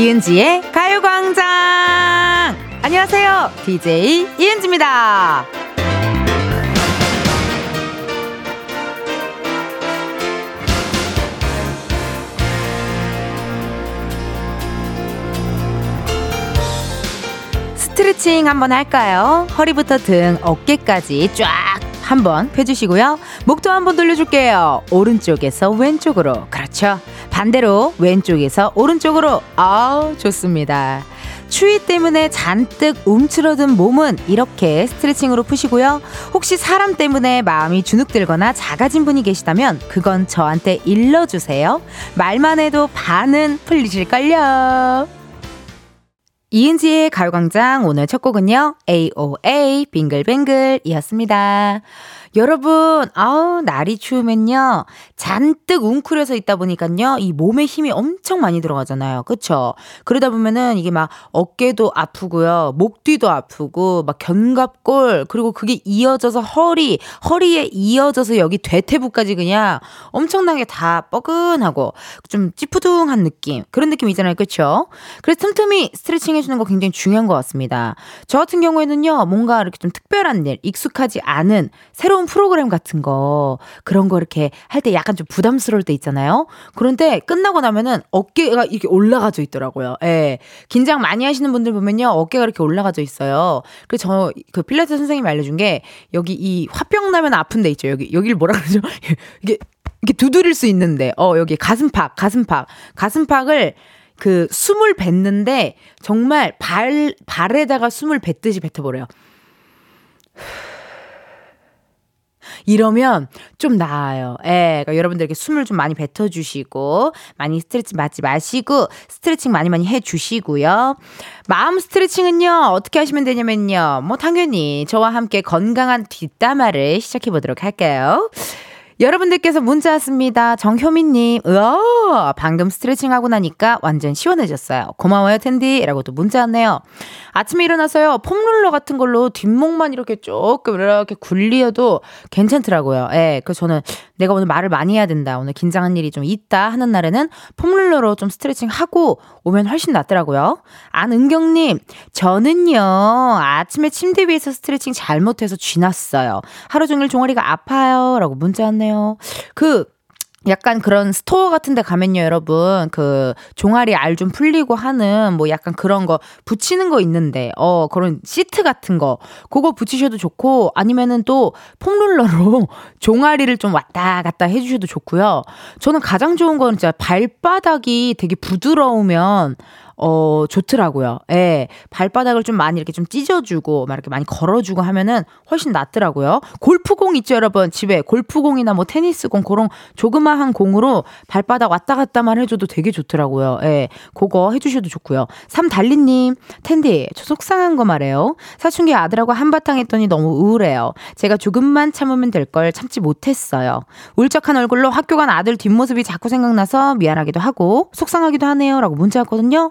이은지의 가요광장! 안녕하세요. DJ 이은지입니다. 스트레칭 한번 할까요? 허리부터 등, 어깨까지 쫙 한번 펴주시고요. 목도 한번 돌려줄게요. 오른쪽에서 왼쪽으로. 그렇죠. 반대로 왼쪽에서 오른쪽으로. 아우, 좋습니다. 추위 때문에 잔뜩 움츠러든 몸은 이렇게 스트레칭으로 푸시고요. 혹시 사람 때문에 마음이 주눅들거나 작아진 분이 계시다면 그건 저한테 일러주세요. 말만 해도 반은 풀리실걸요. 이은지의 가요광장 오늘 첫 곡은요. AOA 빙글빙글이었습니다. 여러분, 아우, 날이 추우면요. 잔뜩 웅크려서 있다 보니까요. 이 몸에 힘이 엄청 많이 들어가잖아요. 그쵸? 그러다 보면은 이게 막 어깨도 아프고요. 목 뒤도 아프고, 막 견갑골, 그리고 그게 이어져서 허리, 허리에 이어져서 여기 대퇴부까지 그냥 엄청나게 다 뻐근하고 좀 찌푸둥한 느낌. 그런 느낌 이잖아요. 그쵸? 그래서 틈틈이 스트레칭 해주는 거 굉장히 중요한 것 같습니다. 저 같은 경우에는요. 뭔가 이렇게 좀 특별한 일, 익숙하지 않은 새로운 새로운 프로그램 같은 거 그런 거 이렇게 할 때 약간 좀 부담스러울 때 있잖아요. 그런데 끝나고 나면은 어깨가 이렇게 올라가져 있더라고요. 예. 긴장 많이 하시는 분들 보면요. 어깨가 이렇게 올라가져 있어요. 그래서 저 그 필라테스 선생님이 알려준 게 여기 이 화병 나면 아픈 데 있죠. 여기 여기를 뭐라 그러죠? 이게 이렇게 두드릴 수 있는데 어 여기 가슴팍 가슴팍 가슴팍을 그 숨을 뱉는데 정말 발 발에다가 숨을 뱉듯이 뱉어버려요. 이러면 좀 나아요. 예. 그러니까 여러분들에게 숨을 좀 많이 뱉어주시고, 많이 스트레칭 맞지 마시고, 스트레칭 많이 많이 해주시고요. 마음 스트레칭은요, 어떻게 하시면 되냐면요. 뭐, 당연히 저와 함께 건강한 뒷담화를 시작해보도록 할게요. 여러분들께서 문자 왔습니다. 정효민님, 으어, 방금 스트레칭 하고 나니까 완전 시원해졌어요. 고마워요, 텐디. 라고 또 문자 왔네요. 아침에 일어나서요, 폼롤러 같은 걸로 뒷목만 이렇게 조금 이렇게 굴리어도 괜찮더라고요. 예, 그래서 저는 내가 오늘 말을 많이 해야 된다. 오늘 긴장한 일이 좀 있다 하는 날에는 foam roller로 좀 스트레칭 하고 오면 훨씬 낫더라고요. 안은경님, 저는요, 아침에 침대 위에서 스트레칭 잘못해서 쥐났어요. 하루 종일 종아리가 아파요. 라고 문자 왔네요. 그, 약간 그런 store 같은 데 가면요, 여러분. 그 종아리 알 좀 풀리고 하는 뭐 약간 그런 거 붙이는 거 있는데, 어, 그런 시트 같은 거. 그거 붙이셔도 좋고, 아니면은 또 폼롤러로 종아리를 좀 왔다 갔다 해주셔도 좋고요. 저는 가장 좋은 건 진짜 발바닥이 되게 부드러우면, 어, 좋더라고요. 예. 발바닥을 좀 많이 이렇게 좀 찢어주고, 막 이렇게 많이 걸어주고 하면은 훨씬 낫더라고요. 골프공 있죠, 여러분? 집에 골프공이나 뭐 테니스공, 그런 조그마한 공으로 발바닥 왔다 갔다만 해줘도 되게 좋더라고요. 예. 그거 해주셔도 좋고요. 삼달리님, 텐디, 저 속상한 거 말해요. 사춘기 아들하고 한바탕 했더니 너무 우울해요. 제가 조금만 참으면 될 걸 참지 못했어요. 울적한 얼굴로 학교 간 아들 뒷모습이 자꾸 생각나서 미안하기도 하고, 속상하기도 하네요. 라고 문자 왔거든요.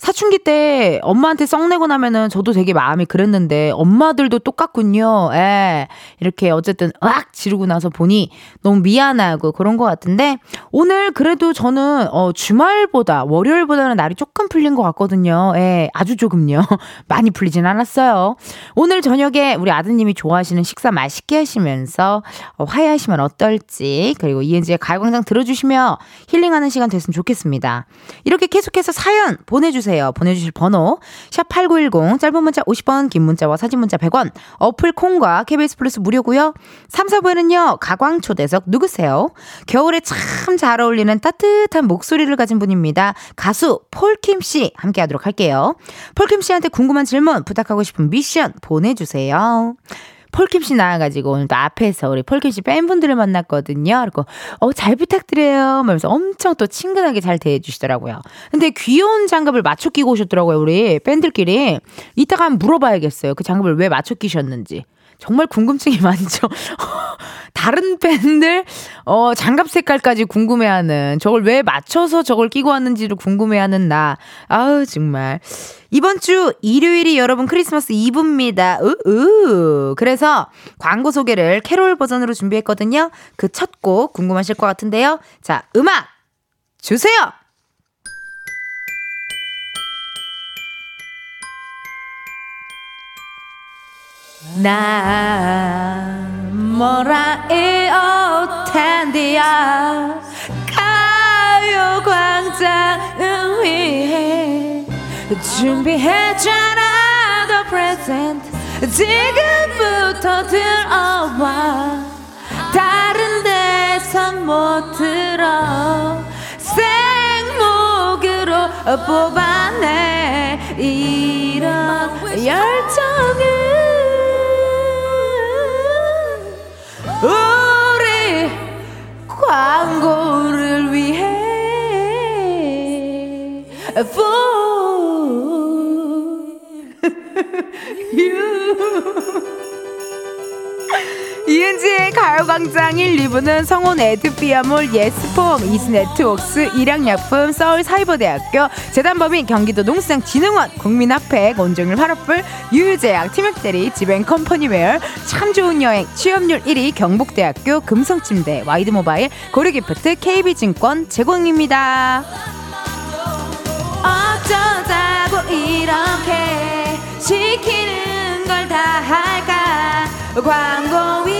사춘기 때 엄마한테 썩내고 나면은 저도 되게 마음이 그랬는데 엄마들도 똑같군요. 예. 이렇게 어쨌든 으악 지르고 나서 보니 너무 미안하고 그런 것 같은데 오늘 그래도 저는 어 주말보다 월요일보다는 날이 조금 풀린 것 같거든요. 예. 아주 조금요. 많이 풀리진 않았어요. 오늘 저녁에 우리 아드님이 좋아하시는 식사 맛있게 하시면서 어, 화해하시면 어떨지 그리고 이은지의 가요광장 들어주시며 힐링하는 시간 됐으면 좋겠습니다. 이렇게 계속해서 사연 보내주세요. 보내주세요. 보내주실 번호 샵8910 짧은 문자 50원 긴 문자와 사진 문자 100원 어플 콩과 KBS 플러스 무료고요. 3, 4부에는요. 가광초대석 누구세요? 겨울에 참 잘 어울리는 따뜻한 목소리를 가진 분입니다. 가수 폴킴 씨 함께 하도록 할게요. 폴킴 씨한테 궁금한 질문 부탁하고 싶은 미션 보내주세요. 폴킴 씨 나와가지고 오늘 또 앞에서 우리 폴킴 씨 팬분들을 만났거든요. 그리고 어, 잘 부탁드려요. 말면서 엄청 또 친근하게 잘 대해주시더라고요. 근데 귀여운 장갑을 맞춰 끼고 오셨더라고요. 우리 팬들끼리. 이따가 한번 물어봐야겠어요. 그 장갑을 왜 맞춰 끼셨는지. 정말 궁금증이 많죠. 다른 팬들 어 장갑 색깔까지 궁금해하는 저걸 왜 맞춰서 저걸 끼고 왔는지를 궁금해하는 나. 아우 정말. 이번 주 일요일이 여러분 크리스마스 이브입니다. 으으. 그래서 광고 소개를 캐롤 버전으로 준비했거든요. 그 첫 곡 궁금하실 것 같은데요. 자, 음악 주세요. 나 뭐라 이어 텐디야? 가요광장을 위해 준비했잖아 the present. 지금부터 들어와. 다른 데선 못 들어. 생목으로 뽑아내. 이런 열정을 우리 광고를 위해 이은지의 가요광장 1, 2부는 성원 에드피아몰, 예스폼, 이스네트웍스, 일양약품, 서울사이버대학교, 재단법인 경기도 농수산진흥원, 국민학회, 온종일 화롯불, 유유제약, 티맵대리, 지벤컴퍼니웨어, 참 좋은 여행, 취업률 1위 경북대학교, 금성침대, 와이드모바일, 고려기프트, KB증권 제공입니다. 어쩌자고 이렇게 시키는 걸 다 할까 광고 위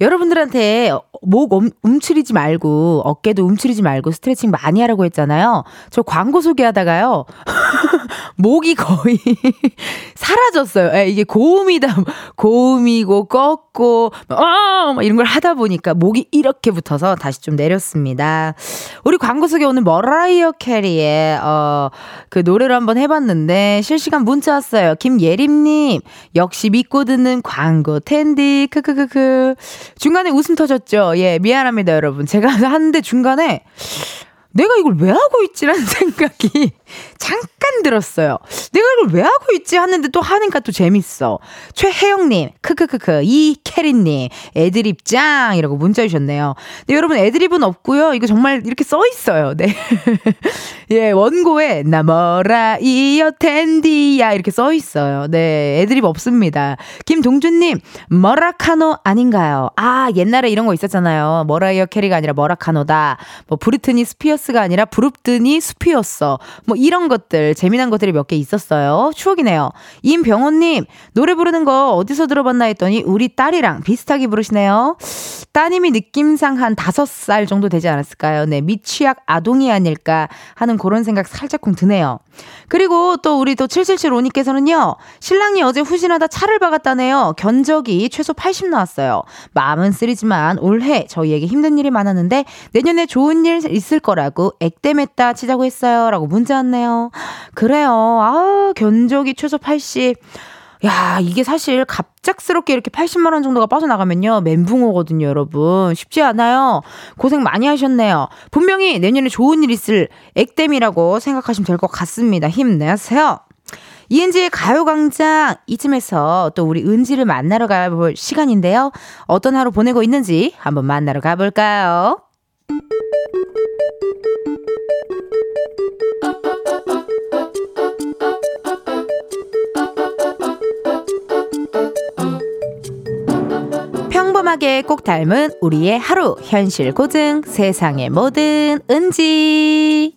여러분들한테 목 움, 움츠리지 말고 어깨도 움츠리지 말고 스트레칭 많이 하라고 했잖아요. 저 광고 소개하다가요. 목이 거의 사라졌어요. 예, 이게 고음이다. 고음이고 꺾고 어, 막 이런 걸 하다 보니까 목이 이렇게 붙어서 다시 좀 내렸습니다. 우리 광고 소개 오늘 머라이어 캐리의 어, 그 노래를 한번 해 봤는데 실시간 문자 왔어요. 김예림 님 역시 믿고 듣는 광고 텐디 크크크크 중간에 웃음 터졌죠. 예 미안합니다 여러분. 제가 하는데 중간에 내가 이걸 왜 하고 있지라는 생각이 잠깐 들었어요. 내가 이걸 왜 하고 있지 하는데 또 하니까 또 재밌어. 최혜영님, 크크크크, 이캐리님, 애드립 짱! 이라고 문자 주셨네요. 근데 여러분 애드립은 없고요. 이거 정말 이렇게 써 있어요. 네. 예, 원고에 나 머라이어 텐디야 이렇게 써 있어요. 네, 애드립 없습니다. 김동준님, 머라카노 아닌가요? 아, 옛날에 이런 거 있었잖아요. 머라이어 캐리가 아니라 머라카노다. 뭐 브리트니 스피어스가 아니라 브룹드니 스피어스. 뭐 이런 것들 재미난 것들이 몇 개 있었어요. 추억이네요. 임병호님 노래 부르는 거 어디서 들어봤나 했더니 우리 딸이랑 비슷하게 부르시네요. 따님이 느낌상 한 다섯 살 정도 되지 않았을까요? 네 미취학 아동이 아닐까 하는 그런 생각 살짝쿵 드네요. 그리고 또 우리 또 7775님께서는요. 신랑이 어제 후진하다 차를 박았다네요. 견적이 최소 80 나왔어요. 마음은 쓰리지만 올해 저희에게 힘든 일이 많았는데 내년에 좋은 일 있을 거라고 액땜했다 치자고 했어요. 라고 문자 왔네요. 그래요. 아 견적이 최소 80. 야, 이게 사실 갑작스럽게 이렇게 80만 원 정도가 빠져나가면요. 멘붕 오거든요, 여러분. 쉽지 않아요. 고생 많이 하셨네요. 분명히 내년에 좋은 일 있을 액땜이라고 생각하시면 될 것 같습니다. 힘내세요. 이은지의 가요광장 이쯤에서 또 우리 은지를 만나러 가볼 시간인데요. 어떤 하루 보내고 있는지 한번 만나러 가볼까요? 평범하게 꼭 닮은 우리의 하루. 현실 고증 세상의 모든 은지.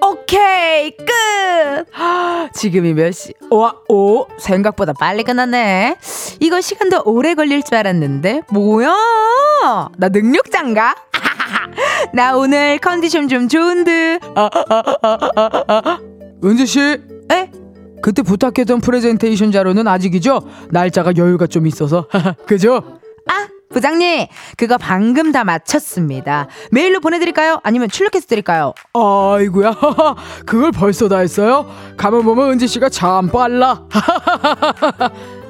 오케이 끝. 지금이 몇 시? 와, 오 생각보다 빨리 끝났네. 이거 시간 더 오래 걸릴 줄 알았는데. 뭐야? 나 능력자인가? 나 오늘 컨디션 좀 좋은 듯 아, 아, 아. 은지 씨, 에? 그때 부탁했던 프레젠테이션 자료는 아직이죠? 날짜가 여유가 좀 있어서. 그죠? 아 부장님 그거 방금 다 마쳤습니다 메일로 보내드릴까요? 아니면 출력해서 드릴까요? 아이구야. 그걸 벌써 다 했어요? 가만 보면 은지 씨가 참 빨라.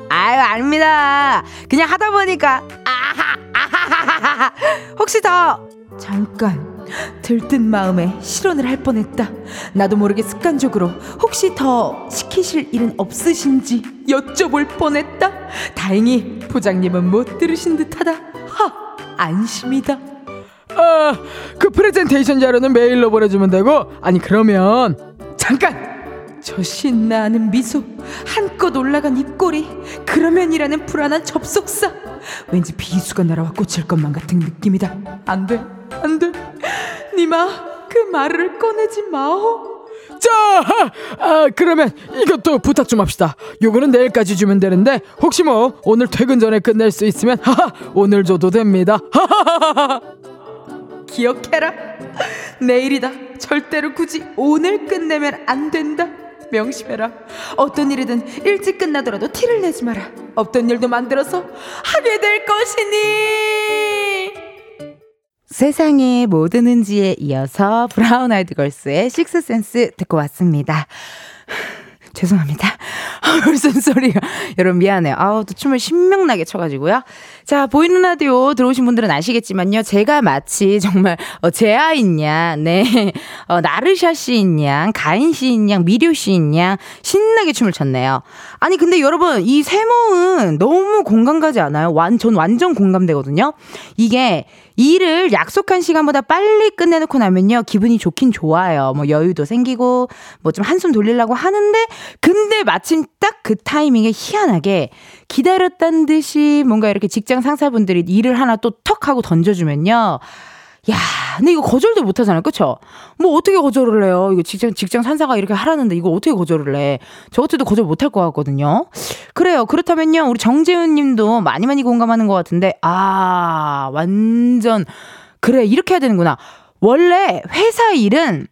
아유, 아닙니다. 그냥 하다 보니까, 아하, 아하하하. 혹시 더, 잠깐. 들뜬 마음에 실언을 할 뻔했다. 나도 모르게 습관적으로 혹시 더 시키실 일은 없으신지 여쭤볼 뻔했다. 다행히 부장님은 못 들으신 듯하다. 하, 안심이다. 아, 그 프레젠테이션 자료는 메일로 보내주면 되고 아니 그러면 잠깐 저 신나는 미소, 한껏 올라간 입꼬리, 그러면이라는 불안한 접속사. 왠지 비수가 날아와 꽂힐 것만 같은 느낌이다. 안 돼, 안 돼. 니마, 그 말을 꺼내지 마오. 자, 아, 그러면 이것도 부탁 좀 합시다. 요거는 내일까지 주면 되는데 혹시 뭐 오늘 퇴근 전에 끝낼 수 있으면 하하 오늘 줘도 됩니다. 하하하하. 기억해라. 내일이다. 절대로 굳이 오늘 끝내면 안 된다. 명심해라. 어떤 일이든 일찍 끝나더라도 티를 내지 마라. 없던 일도 만들어서 하게 될 것이니. 세상의 모든 은지에 이어서 브라운 아이드 걸스의 식스센스 듣고 왔습니다. 죄송합니다. 벌써 소리가. 여러분 미안해요. 아우, 또 춤을 신명나게 춰가지고요. 자, 보이는 라디오 들어오신 분들은 아시겠지만요. 제가 마치 정말, 어, 제아인 양, 네. 어, 나르샤 씨인 양, 가인 씨인 양, 미료 씨인 양, 신나게 춤을 췄네요. 아니, 근데 여러분, 이 세모은 너무 공감 가지 않아요? 완, 전 완전 공감되거든요? 이게, 일을 약속한 시간보다 빨리 끝내놓고 나면요 기분이 좋긴 좋아요 뭐 여유도 생기고 뭐 좀 한숨 돌리려고 하는데 근데 마침 딱 그 타이밍에 희한하게 기다렸단 듯이 뭔가 이렇게 직장 상사분들이 일을 하나 또 턱 하고 던져주면요 야, 근데 이거 거절도 못 하잖아요. 그쵸? 뭐 어떻게 거절을 해요? 이거 직장, 직장 산사가 이렇게 하라는데 이거 어떻게 거절을 해? 저 같아도 거절 못 할 것 같거든요. 그래요. 그렇다면요. 우리 정재훈 님도 많이 많이 공감하는 것 같은데, 아, 완전, 그래. 이렇게 해야 되는구나. 원래 회사 일은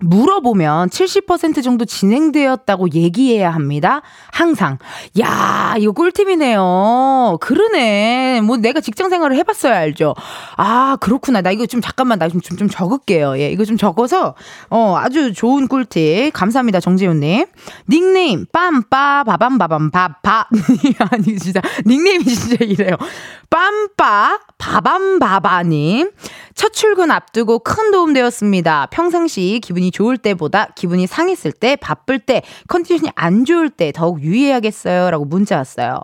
물어보면 70% 정도 진행되었다고 얘기해야 합니다. 항상. 야, 이거 꿀팁이네요. 그러네. 뭐 내가 직장 생활을 해봤어야 알죠. 아, 그렇구나. 나 이거 좀 잠깐만 나 좀 좀 좀 적을게요. 예, 이거 좀 적어서 어 아주 좋은 꿀팁. 감사합니다, 정재훈님. 닉네임 빰빠 바밤바밤 바바 아니 진짜 닉네임이 진짜 이래요. 빰빠 바밤바바님. 첫 출근 앞두고 큰 도움 되었습니다. 평상시 기분이 좋을 때보다 기분이 상했을 때, 바쁠 때, 컨디션이 안 좋을 때 더욱 유의해야겠어요. 라고 문자 왔어요.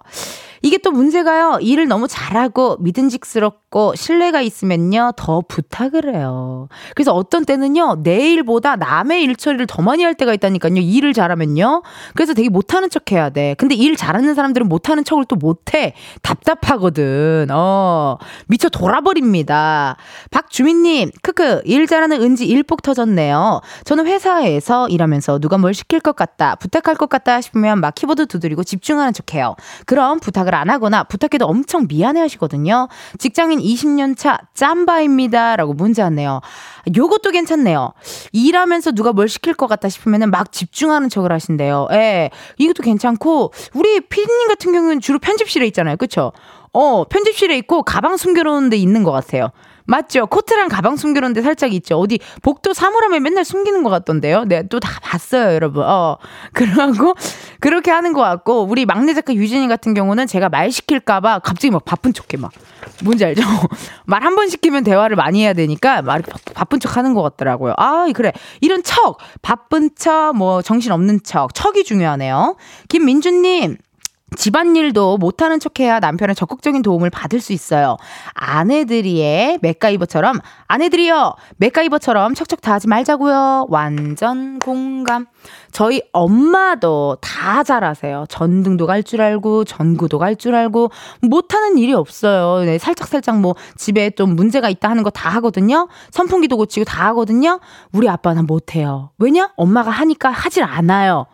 이게 또 문제가요. 일을 너무 잘하고 믿음직스럽고 신뢰가 있으면요. 더 부탁을 해요. 그래서 어떤 때는요. 내 일보다 남의 일 처리를 더 많이 할 때가 있다니까요. 일을 잘하면요. 그래서 되게 못하는 척 해야 돼. 근데 일 잘하는 사람들은 못하는 척을 또 못해. 답답하거든. 어. 미쳐 돌아버립니다. 박주민님, 크크, 일 잘하는 은지 일복 터졌네요. 저는 회사에서 일하면서 누가 뭘 시킬 것 같다, 부탁할 것 같다 싶으면 막 키보드 두드리고 집중하는 척 해요. 그럼 부탁을 안 하거나 부탁해도 엄청 미안해 하시거든요. 직장인 20년 차 짬바입니다. 라고 문자 왔네요. 요것도 괜찮네요. 일하면서 누가 뭘 시킬 것 같다 싶으면 막 집중하는 척을 하신대요. 예. 이것도 괜찮고, 우리 피디님 같은 경우는 주로 편집실에 있잖아요. 그쵸? 어, 편집실에 있고 가방 숨겨놓은 데 있는 것 같아요. 맞죠? 코트랑 가방 숨겨놓은 데 살짝 있죠. 어디 복도 사물함에 맨날 숨기는 것 같던데요. 네, 또 다 봤어요, 여러분. 어, 그러고 그렇게 하는 것 같고 우리 막내 작가 유진이 같은 경우는 제가 말 시킬까봐 갑자기 막 바쁜 척해 막. 뭔지 알죠? 말 한 번 시키면 대화를 많이 해야 되니까 말 바쁜 척 하는 것 같더라고요. 아, 그래. 이런 척, 바쁜 척, 뭐 정신 없는 척, 척이 중요하네요. 김민주님. 집안일도 못하는 척해야 남편의 적극적인 도움을 받을 수 있어요. 아내들이의 맥가이버처럼 아내들이요 맥가이버처럼 척척 다 하지 말자고요. 완전 공감. 저희 엄마도 다 잘하세요. 전등도 갈 줄 알고 전구도 갈 줄 알고 못하는 일이 없어요. 네, 살짝 살짝 뭐 집에 좀 문제가 있다 하는 거 다 하거든요. 선풍기도 고치고 다 하거든요. 우리 아빠는 못해요. 왜냐? 엄마가 하니까 하질 않아요.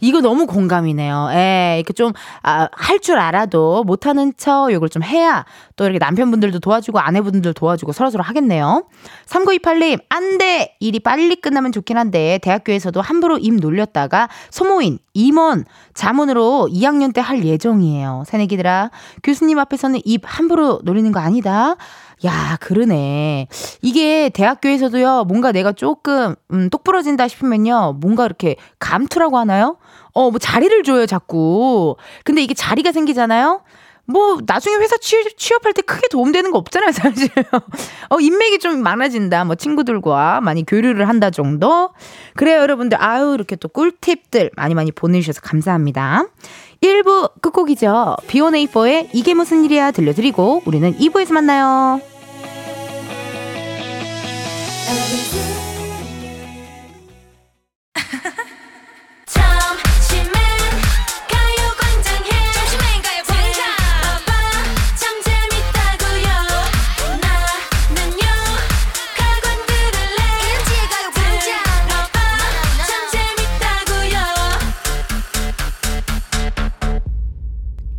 이거 너무 공감이네요. 예, 이렇게 좀, 아, 할 줄 알아도 못하는 척, 요걸 좀 해야 또 이렇게 남편분들도 도와주고 아내분들 도와주고 서로서로 하겠네요. 3928님, 안 돼! 일이 빨리 끝나면 좋긴 한데, 대학교에서도 함부로 입 놀렸다가 소모인, 임원, 자문으로 2학년 때 할 예정이에요. 새내기들아, 교수님 앞에서는 입 함부로 놀리는 거 아니다. 야, 그러네. 이게 대학교에서도요, 뭔가 내가 조금, 음, 똑부러진다 싶으면요, 뭔가 이렇게 감투라고 하나요? 어, 뭐 자리를 줘요, 자꾸. 근데 이게 자리가 생기잖아요? 뭐, 나중에 회사 취업, 취업 할 때 크게 도움되는 거 없잖아요, 사실. 어, 인맥이 좀 많아진다. 뭐, 친구들과 많이 교류를 한다 정도. 그래요, 여러분들. 아유, 이렇게 또 꿀팁들 많이 많이 보내주셔서 감사합니다. 1부 끝곡이죠. B1A4의 이게 무슨 일이야 들려드리고, 우리는 2부에서 만나요.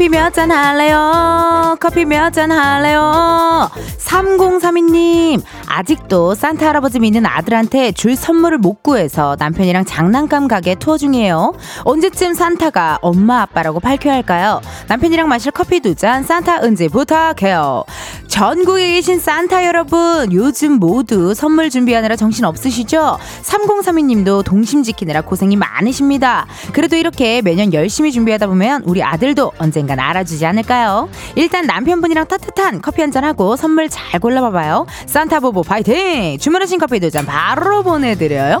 커피 몇 잔 할래요? 커피 몇 잔 할래요? 3032님, 아직도 산타 할아버지 믿는 아들한테 줄 선물을 못 구해서 남편이랑 장난감 가게 투어 중이에요. 언제쯤 산타가 엄마 아빠라고 밝혀야 할까요? 남편이랑 마실 커피 두 잔 산타 은지 부탁해요. 전국에 계신 산타 여러분, 요즘 모두 선물 준비하느라 정신 없으시죠? 3032님도 동심 지키느라 고생이 많으십니다. 그래도 이렇게 매년 열심히 준비하다 보면 우리 아들도 언젠간 알아주지 않을까요? 일단 남편분이랑 따뜻한 커피 한잔 하고 선물 잘 골라봐봐요. 산타 보보 파이팅! 주문하신 커피 두 잔 바로 보내드려요.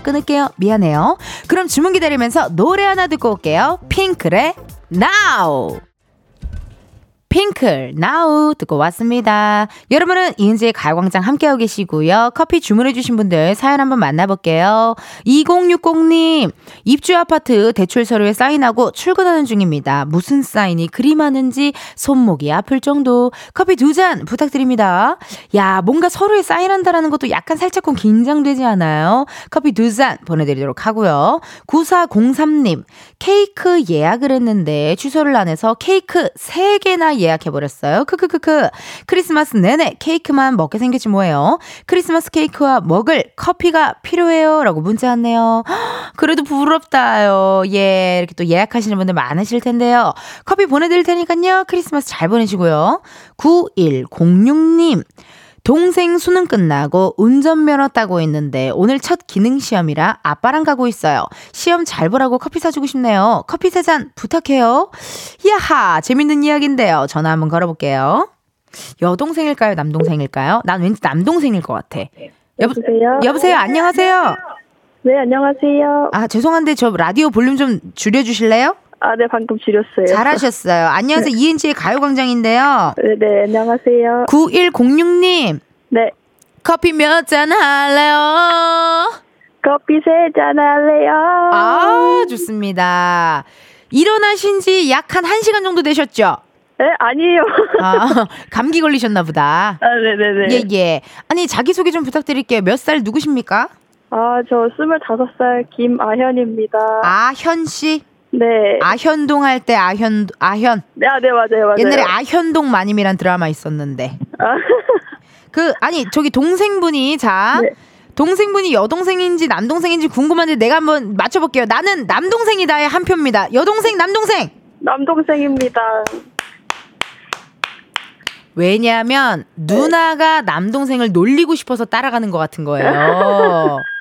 끊을게요. 미안해요. 그럼 주문 기다리면서 노래 하나 듣고 올게요. 핑클의 Now. 핑클 나우 듣고 왔습니다. 여러분은 이은지의 가요광장 함께하고 계시고요. 커피 주문해주신 분들 사연 한번 만나볼게요. 2060님 입주 아파트 대출 서류에 사인하고 출근하는 중입니다. 무슨 사인이 그리 많은지 손목이 아플 정도 커피 두 잔 부탁드립니다. 야 뭔가 서류에 사인한다라는 것도 약간 살짝쿵 긴장되지 않아요? 커피 두 잔 보내드리도록 하고요. 9403님 케이크 예약을 했는데 취소를 안 해서 케이크 3개나 예약해버렸어요. 크크크크. 크리스마스 내내 케이크만 먹게 생겼지 뭐예요. 크리스마스 케이크와 먹을 커피가 필요해요. 라고 문자 왔네요. 헉, 그래도 부럽다요. 예, 이렇게 또 예약하시는 분들 많으실 텐데요. 커피 보내드릴 테니까요. 크리스마스 잘 보내시고요. 9106님. 동생 수능 끝나고 운전면허 따고 있는데 오늘 첫 기능 시험이라 아빠랑 가고 있어요. 시험 잘 보라고 커피 사주고 싶네요. 커피 세 잔 부탁해요. 야하 재밌는 이야기인데요. 전화 한번 걸어볼게요. 여동생일까요? 남동생일까요? 난 왠지 남동생일 것 같아. 여보, 여보세요? 여보세요. 안녕하세요. 네, 안녕하세요. 아 죄송한데 저 라디오 볼륨 좀 줄여주실래요? 아, 네, 방금 줄였어요. 잘하셨어요. 안녕하세요. 이은지의 가요광장인데요. 네, 네, 안녕하세요. 9106님 네, 커피 몇 잔 할래요? 커피 세 잔 할래요? 아, 좋습니다. 일어나신 지 약 한 1시간 정도 되셨죠? 네, 아니에요. 아, 감기 걸리셨나 보다. 아, 네네네. 예, 예. 아니, 자기소개 좀 부탁드릴게요. 몇 살 누구십니까? 아, 저 25살 김아현입니다. 아현 씨? 네. 아현동 할 때 아현, 아현. 네, 아, 네, 맞아요, 맞아요. 옛날에 아현동 마님이란 드라마 있었는데. 아, 그, 아니, 저기 동생분이, 자. 네. 동생분이 여동생인지 남동생인지 궁금한데 내가 한번 맞춰볼게요. 나는 남동생이다의 한 표입니다. 여동생, 남동생! 남동생입니다. 왜냐하면 누나가 남동생을 놀리고 싶어서 따라가는 것 같은 거예요.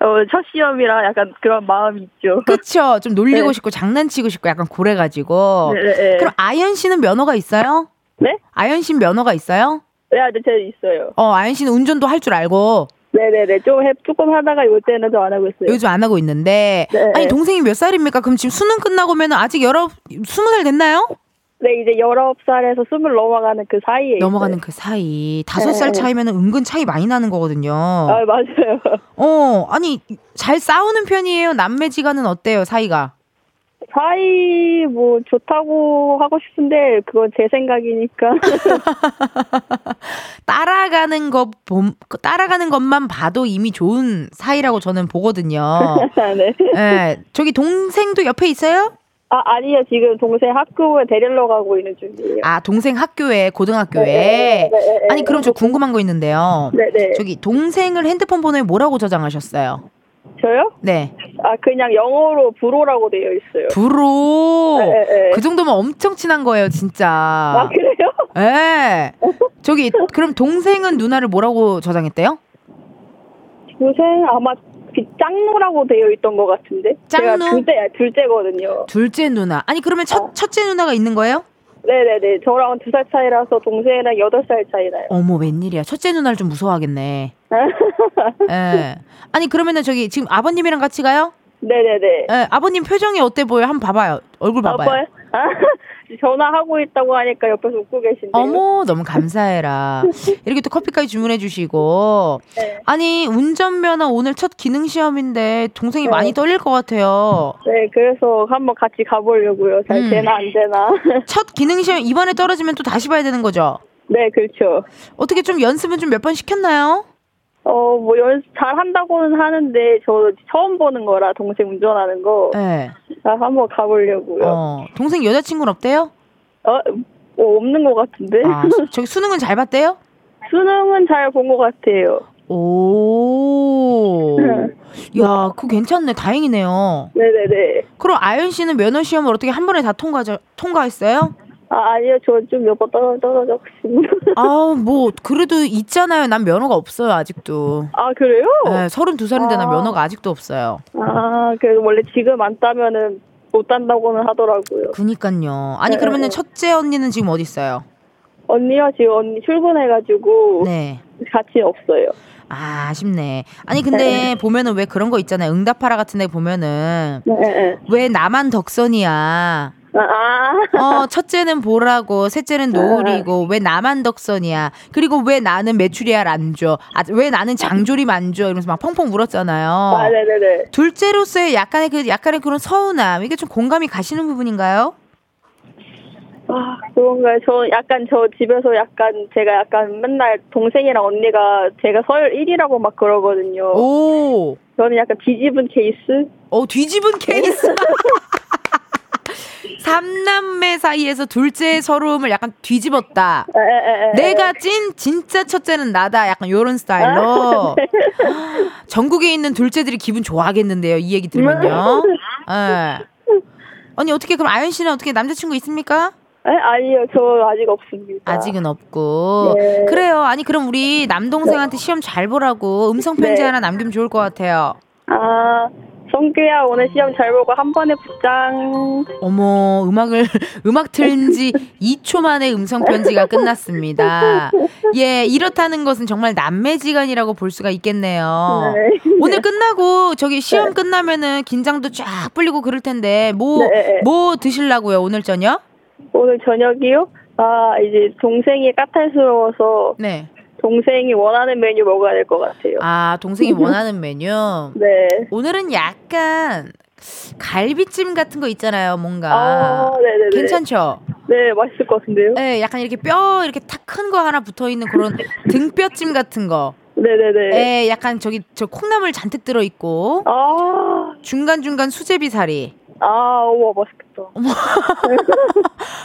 어, 첫 시험이라 약간 그런 마음이 있죠. 그쵸? 좀 놀리고 네. 싶고 장난치고 싶고 약간 그래가지고. 네, 네, 네. 그럼 아연 씨는 면허가 있어요? 네? 아연 씨 면허가 있어요? 네, 아직 제 있어요. 어, 아연 씨는 운전도 할 줄 알고 네네네. 좀 해, 조금 하다가 요때는 좀 안 하고 있어요. 요즘 안 하고 있는데 네. 아니 동생이 몇 살입니까? 그럼 지금 수능 끝나고면 아직 열어 스무 살 됐나요? 네, 이제 19살에서 20 넘어가는 그 사이에. 넘어가는 있어요. 그 사이 다섯 살 네. 차이면 은근 차이 많이 나는 거거든요. 아, 맞아요. 어, 아니 잘 싸우는 편이에요. 남매지간은 어때요 사이가? 사이 뭐 좋다고 하고 싶은데 그건 제 생각이니까. 따라가는 것 봄, 따라가는 것만 봐도 이미 좋은 사이라고 저는 보거든요. 네. 예, 저기 동생도 옆에 있어요? 아, 아니요. 지금 동생 학교에 데리러 가고 있는 중이에요. 아, 동생 학교에 고등학교에. 네, 네, 네. 아니 그럼 저 궁금한 거 있는데요. 네네. 저기 동생을 핸드폰 번호에 뭐라고 저장하셨어요? 저요? 네, 아, 그냥 영어로 브로라고 되어 있어요. 브로. 네, 네. 그 정도면 엄청 친한 거예요, 진짜. 아, 그래요? 예. 저기 그럼 동생은 누나를 뭐라고 저장했대요? 동생 아마 그 짱누라고 되어 있던 것 같은데. 제가 짱누? 둘째, 둘째거든요. 둘째 누나. 아니 그러면 첫 어. 첫째 누나가 있는 거예요? 네네네. 저랑 두 살 차이라서 동생이랑 여덟 살 차이나요. 어머 웬일이야. 첫째 누나를 좀 무서워하겠네. 예. 아니 그러면은 저기 지금 아버님이랑 같이 가요? 네네네. 예. 아버님 표정이 어때 보여? 한번 봐봐요. 얼굴 봐봐요. 아, 전화하고 있다고 하니까 옆에서 웃고 계신데요. 어머 너무 감사해라. 이렇게 또 커피까지 주문해 주시고. 네. 아니 운전면허 오늘 첫 기능 시험인데 동생이 네. 많이 떨릴 것 같아요. 네, 그래서 한번 같이 가보려고요. 잘 음. 되나 안 되나. 첫 기능 시험 이번에 떨어지면 또 다시 봐야 되는 거죠? 네, 그렇죠. 어떻게 좀 연습은 좀 몇 번 시켰나요? 어, 뭐 연습 잘 한다고는 하는데 저 처음 보는 거라 동생 운전하는 거. 네. 아, 한번 가보려고요. 어, 어, 동생 여자친구는 없대요? 어, 없는 것 같은데. 아, 수- 저기 수능은 잘 봤대요? 수능은 잘 본 것 같아요. 오. 야, 그거 괜찮네. 다행이네요. 네네네. 그럼 아연 씨는 면허 시험을 어떻게 한 번에 다 통과 통과했어요? 아, 아니요. 저 좀 몇 번 떨어, 떨어졌습니다. 아, 뭐 그래도 있잖아요. 난 면허가 없어요, 아직도. 아, 그래요? 네, 32살인데 난 아. 면허가 아직도 없어요. 아, 그래서 원래 지금 안 따면은 못 딴다고는 하더라고요. 그니까요. 아니 네. 그러면은 첫째 언니는 지금 어디 있어요? 언니가 지금 언니 출근해가지고 네. 같이 없어요. 아, 아쉽네. 아니 근데 보면은 왜 그런 거 있잖아요. 응답하라 같은 데 보면은 네, 네. 왜 나만 덕선이야? 아, 아. 어, 첫째는 보라고, 셋째는 노을이고, 왜 나만 덕선이야? 그리고 왜 나는 메추리알 안 줘? 아, 왜 나는 장조림 안 줘? 이러면서 막 펑펑 울었잖아요. 아, 네네네. 둘째로서의 약간의 그, 약간의 그런 서운함. 이게 좀 공감이 가시는 부분인가요? 아, 그런가요? 저 약간 저 집에서 약간 제가 약간 맨날 동생이랑 언니가 제가 서열 1위라고 막 그러거든요. 오, 저는 약간 뒤집은 케이스? 어, 뒤집은 케이스. 삼남매 사이에서 둘째의 서러움을 약간 뒤집었다. 내가 찐 진짜 첫째는 나다 약간 요런 스타일로 전국에 있는 둘째들이 기분 좋아하겠는데요 이 얘기 들으면요 예. 언니 어떻게 그럼 아연 씨는 어떻게 남자친구 있습니까? 에? 아니요, 저 아직 없습니다. 아직은 없고 네. 그래요 아니 그럼 우리 남동생한테 시험 잘 보라고 음성 편지 네. 하나 남기면 좋을 것 같아요 아, 성규야, 오늘 시험 잘 보고 한 번에 붙장. 어머 음악을 음악 틀은 지 2초 만에 음성 편지가 끝났습니다 예 이렇다는 것은 정말 남매지간이라고 볼 수가 있겠네요 네. 오늘 끝나고 저기 시험 끝나면은 긴장도 쫙 풀리고 그럴 텐데 뭐뭐 네. 드실라고요 오늘 저녁? 오늘 저녁이요? 아, 이제 동생이 까탈스러워서 네. 동생이 원하는 메뉴 먹어야 될 것 같아요. 아 동생이 원하는 메뉴. 네. 오늘은 약간 갈비찜 같은 거 있잖아요 뭔가. 아, 네네네. 괜찮죠? 네, 맛있을 것 같은데요? 네, 약간 이렇게 뼈 이렇게 탁 큰 거 하나 붙어 있는 그런 등뼈찜 같은 거. 네네네. 예, 약간 저기 저 콩나물 잔뜩 들어 있고 아, 중간 중간 수제비 사리. 아, 우와, 맛있겠다.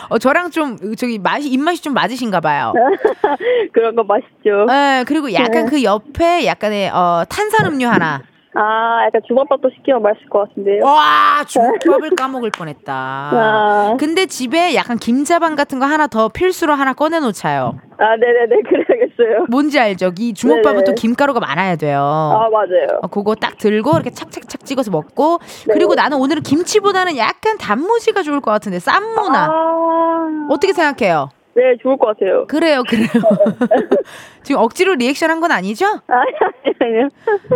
어 저랑 좀 저기 맛이 입맛이 좀 맞으신가 봐요. 그런 거 맛있죠. 예, 그리고 약간 네. 그 옆에 약간의 어 탄산음료 하나. 아, 약간 주먹밥도 시키면 맛있을 것 같은데요? 와, 중국밥을 까먹을 뻔했다. 아, 근데 집에 약간 김자반 같은 거 하나 더 필수로 하나 꺼내 놓자요. 아, 네네네, 그래야겠어요. 뭔지 알죠? 이 주먹밥은 네네. 또 김가루가 많아야 돼요. 아, 맞아요. 어, 그거 딱 들고 이렇게 착착착 찍어서 먹고 네. 그리고 나는 오늘은 김치보다는 약간 단무지가 좋을 것 같은데 쌈무나 아, 어떻게 생각해요? 네, 좋을 것 같아요. 그래요, 그래요. 지금 억지로 리액션 한 건 아니죠? 아니, 아니, 아니요.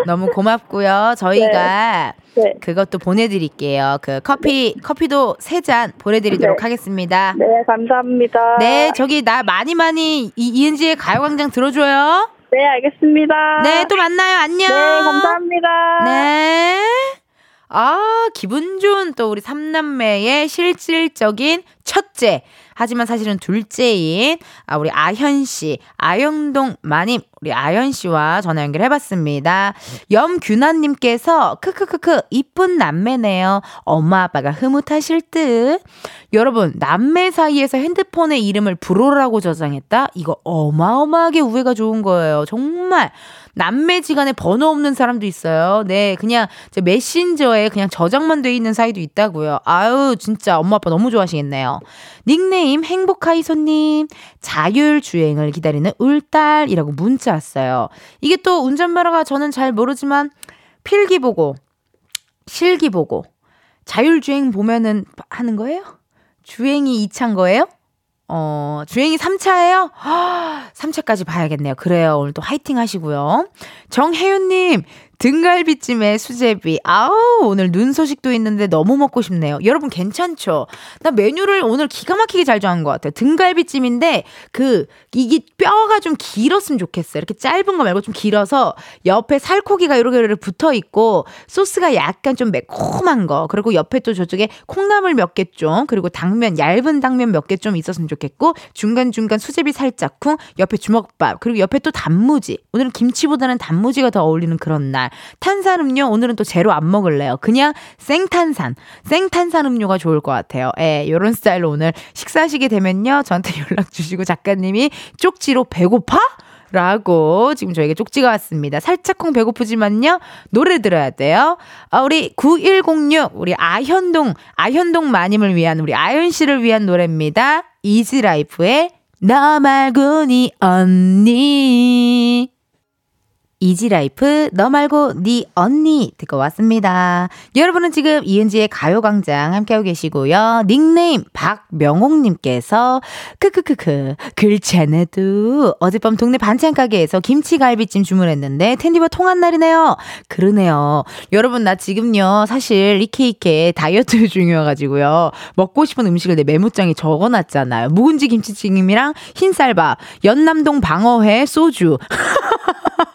너무 고맙고요. 저희가 네. 그것도 보내드릴게요. 그 커피, 커피도 세 잔 보내드리도록 네. 하겠습니다. 네, 감사합니다. 네, 저기 나 많이 많이 이, 이은지의 가요광장 들어줘요. 네, 알겠습니다. 네, 또 만나요. 안녕. 네, 감사합니다. 네. 아, 기분 좋은 또 우리 삼남매의 실질적인 첫째. 하지만 사실은 둘째인 아, 우리 아현 씨, 아영동 마님, 우리 아현 씨와 전화 연결해봤습니다. 염규나님께서 크크크크 이쁜 남매네요. 엄마 아빠가 흐뭇하실 듯. 여러분 남매 사이에서 핸드폰의 이름을 불호라고 저장했다. 이거 어마어마하게 우애가 좋은 거예요. 정말 남매지간에 번호 없는 사람도 있어요. 네, 그냥 제 메신저에 그냥 저장만 돼 있는 사이도 있다고요. 아유, 진짜 엄마 아빠 너무 좋아하시겠네요. 닉네임 행복하이소님 자율 주행을 기다리는 울딸이라고 문자 왔어요. 이게 또 운전면허가 저는 잘 모르지만 필기 보고 실기 보고 자율주행 보면은 하는 거예요? 주행이 2차인 거예요? 어, 주행이 3차예요? 3차까지 봐야겠네요. 그래요. 오늘 또 화이팅 하시고요. 정혜윤님, 등갈비찜에 수제비. 아우, 오늘 눈 소식도 있는데 너무 먹고 싶네요. 여러분 괜찮죠? 나 메뉴를 오늘 기가 막히게 잘 정한 것 같아요. 등갈비찜인데, 그, 이게 뼈가 좀 길었으면 좋겠어요. 이렇게 짧은 거 말고 좀 길어서 옆에 살코기가 이렇게 이렇게 붙어 있고, 소스가 약간 좀 매콤한 거. 그리고 옆에 또 저쪽에 콩나물 몇 개 좀, 그리고 당면, 얇은 당면 몇 개 좀 있었으면 좋겠고, 중간중간 수제비 살짝 쿵, 옆에 주먹밥, 그리고 옆에 또 단무지. 오늘은 김치보다는 단무지가 더 어울리는 그런 날. 탄산음료 오늘은 또 제로 안 먹을래요. 그냥 생탄산. 생탄산 음료가 좋을 것 같아요. 예, 요런 스타일로 오늘 식사하시게 되면요. 저한테 연락 주시고 작가님이 쪽지로 배고파? 라고 지금 저에게 쪽지가 왔습니다. 살짝쿵 배고프지만요. 노래 들어야 돼요. 아, 우리 9106 우리 아현동 아현동 마님을 위한 우리 아현 씨를 위한 노래입니다. 이지라이프의 나 말고 니 언니 이지라이프 너 말고 네 언니 듣고 왔습니다. 여러분은 지금 이은지의 가요광장 함께하고 계시고요. 닉네임 박명옥님께서 크크크크 글잖아도 어젯밤 동네 반찬 가게에서 김치갈비찜 주문했는데 텐디와 통한 날이네요. 그러네요. 여러분 나 지금요 사실 이케이케 다이어트 중이어가지고요 먹고 싶은 음식을 내 메모장에 적어놨잖아요. 묵은지 김치찜이랑 흰쌀밥, 연남동 방어회 소주.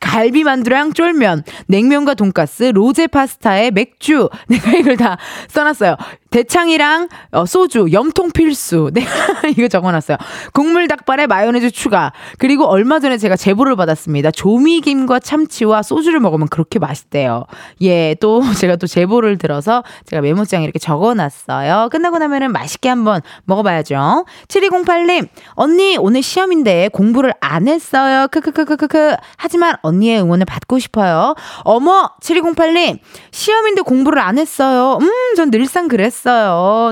갈비만두랑 쫄면, 냉면과 돈가스, 로제 파스타에 맥주. 내가 이걸 다 써놨어요. 대창이랑 어, 소주, 염통 필수. 내가 이거 적어놨어요. 국물 닭발에 마요네즈 추가. 그리고 얼마 전에 제가 제보를 받았습니다. 조미김과 참치와 소주를 먹으면 그렇게 맛있대요. 예, 또 제가 또 제보를 들어서 제가 메모장에 이렇게 적어놨어요. 끝나고 나면은 맛있게 한번 먹어봐야죠. 7208님, 언니 오늘 시험인데 공부를 안 했어요. 크크크크크크. 하지만 언니의 응원을 받고 싶어요. 어머, 7208님, 시험인데 공부를 안 했어요. 음, 전 늘상 그랬어요.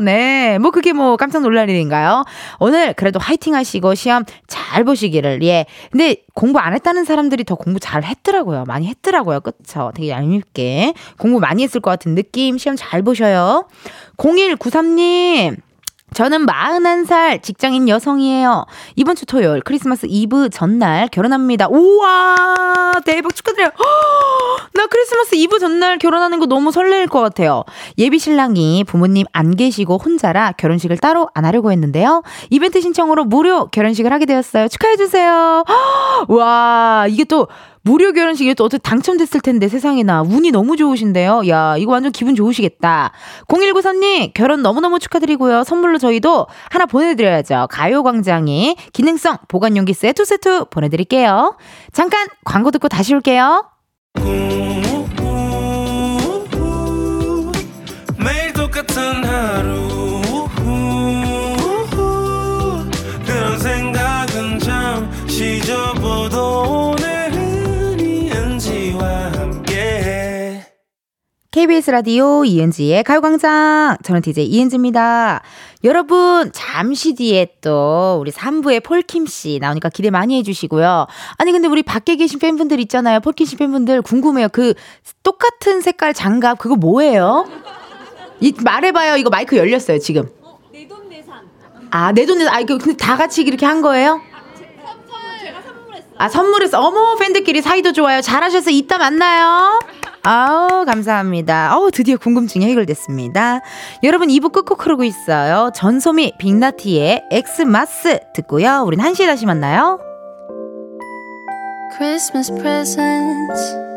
네. 뭐 그게 뭐 깜짝 놀랄 일인가요? 오늘 그래도 화이팅 하시고 시험 잘 보시기를. 예. 근데 공부 안 했다는 사람들이 더 공부 잘 했더라고요. 많이 했더라고요. 그쵸? 되게 얄밉게. 공부 많이 했을 것 같은 느낌. 시험 잘 보셔요. 0193님. 저는 41살 직장인 여성이에요. 이번 주 토요일 크리스마스 이브 전날 결혼합니다. 우와! 대박 축하드려요. 허, 나 크리스마스 이브 전날 결혼하는 거 너무 설레일 것 같아요. 예비 신랑이 부모님 안 계시고 혼자라 결혼식을 따로 안 하려고 했는데요. 이벤트 신청으로 무료 결혼식을 하게 되었어요. 축하해 주세요. 허, 와, 이게 또 무료 결혼식이 또 어떻게 당첨됐을 텐데 세상에나 운이 너무 좋으신데요. 야 이거 완전 기분 좋으시겠다. 0194님 결혼 너무너무 축하드리고요. 선물로 저희도 하나 보내드려야죠. 가요광장이 기능성 보관용기 세트 세트 보내드릴게요. 잠깐 광고 듣고 다시 올게요. KBS 라디오 이은지의 가요광장. 저는 DJ 이은지입니다. 여러분, 잠시 뒤에 또 우리 3부의 폴킴씨 나오니까 기대 많이 해주시고요. 아니, 근데 우리 밖에 계신 팬분들 있잖아요. 폴킴씨 팬분들 궁금해요. 그 똑같은 색깔 장갑, 그거 뭐예요? 이, 말해봐요. 이거 마이크 열렸어요, 지금. 아, 내 돈에서, 아, 이거 근데 다 같이 이렇게 한 거예요? 아, 선물했어. 어머, 팬들끼리 사이도 좋아요. 잘하셔서 이따 만나요. 아우, 감사합니다. 어우, 드디어 궁금증이 해결됐습니다. 여러분, 2부 끝곡 흐르고 있어요. 전소미, 빅나티의 엑스마스 듣고요. 우린 1시에 다시 만나요. Christmas presents.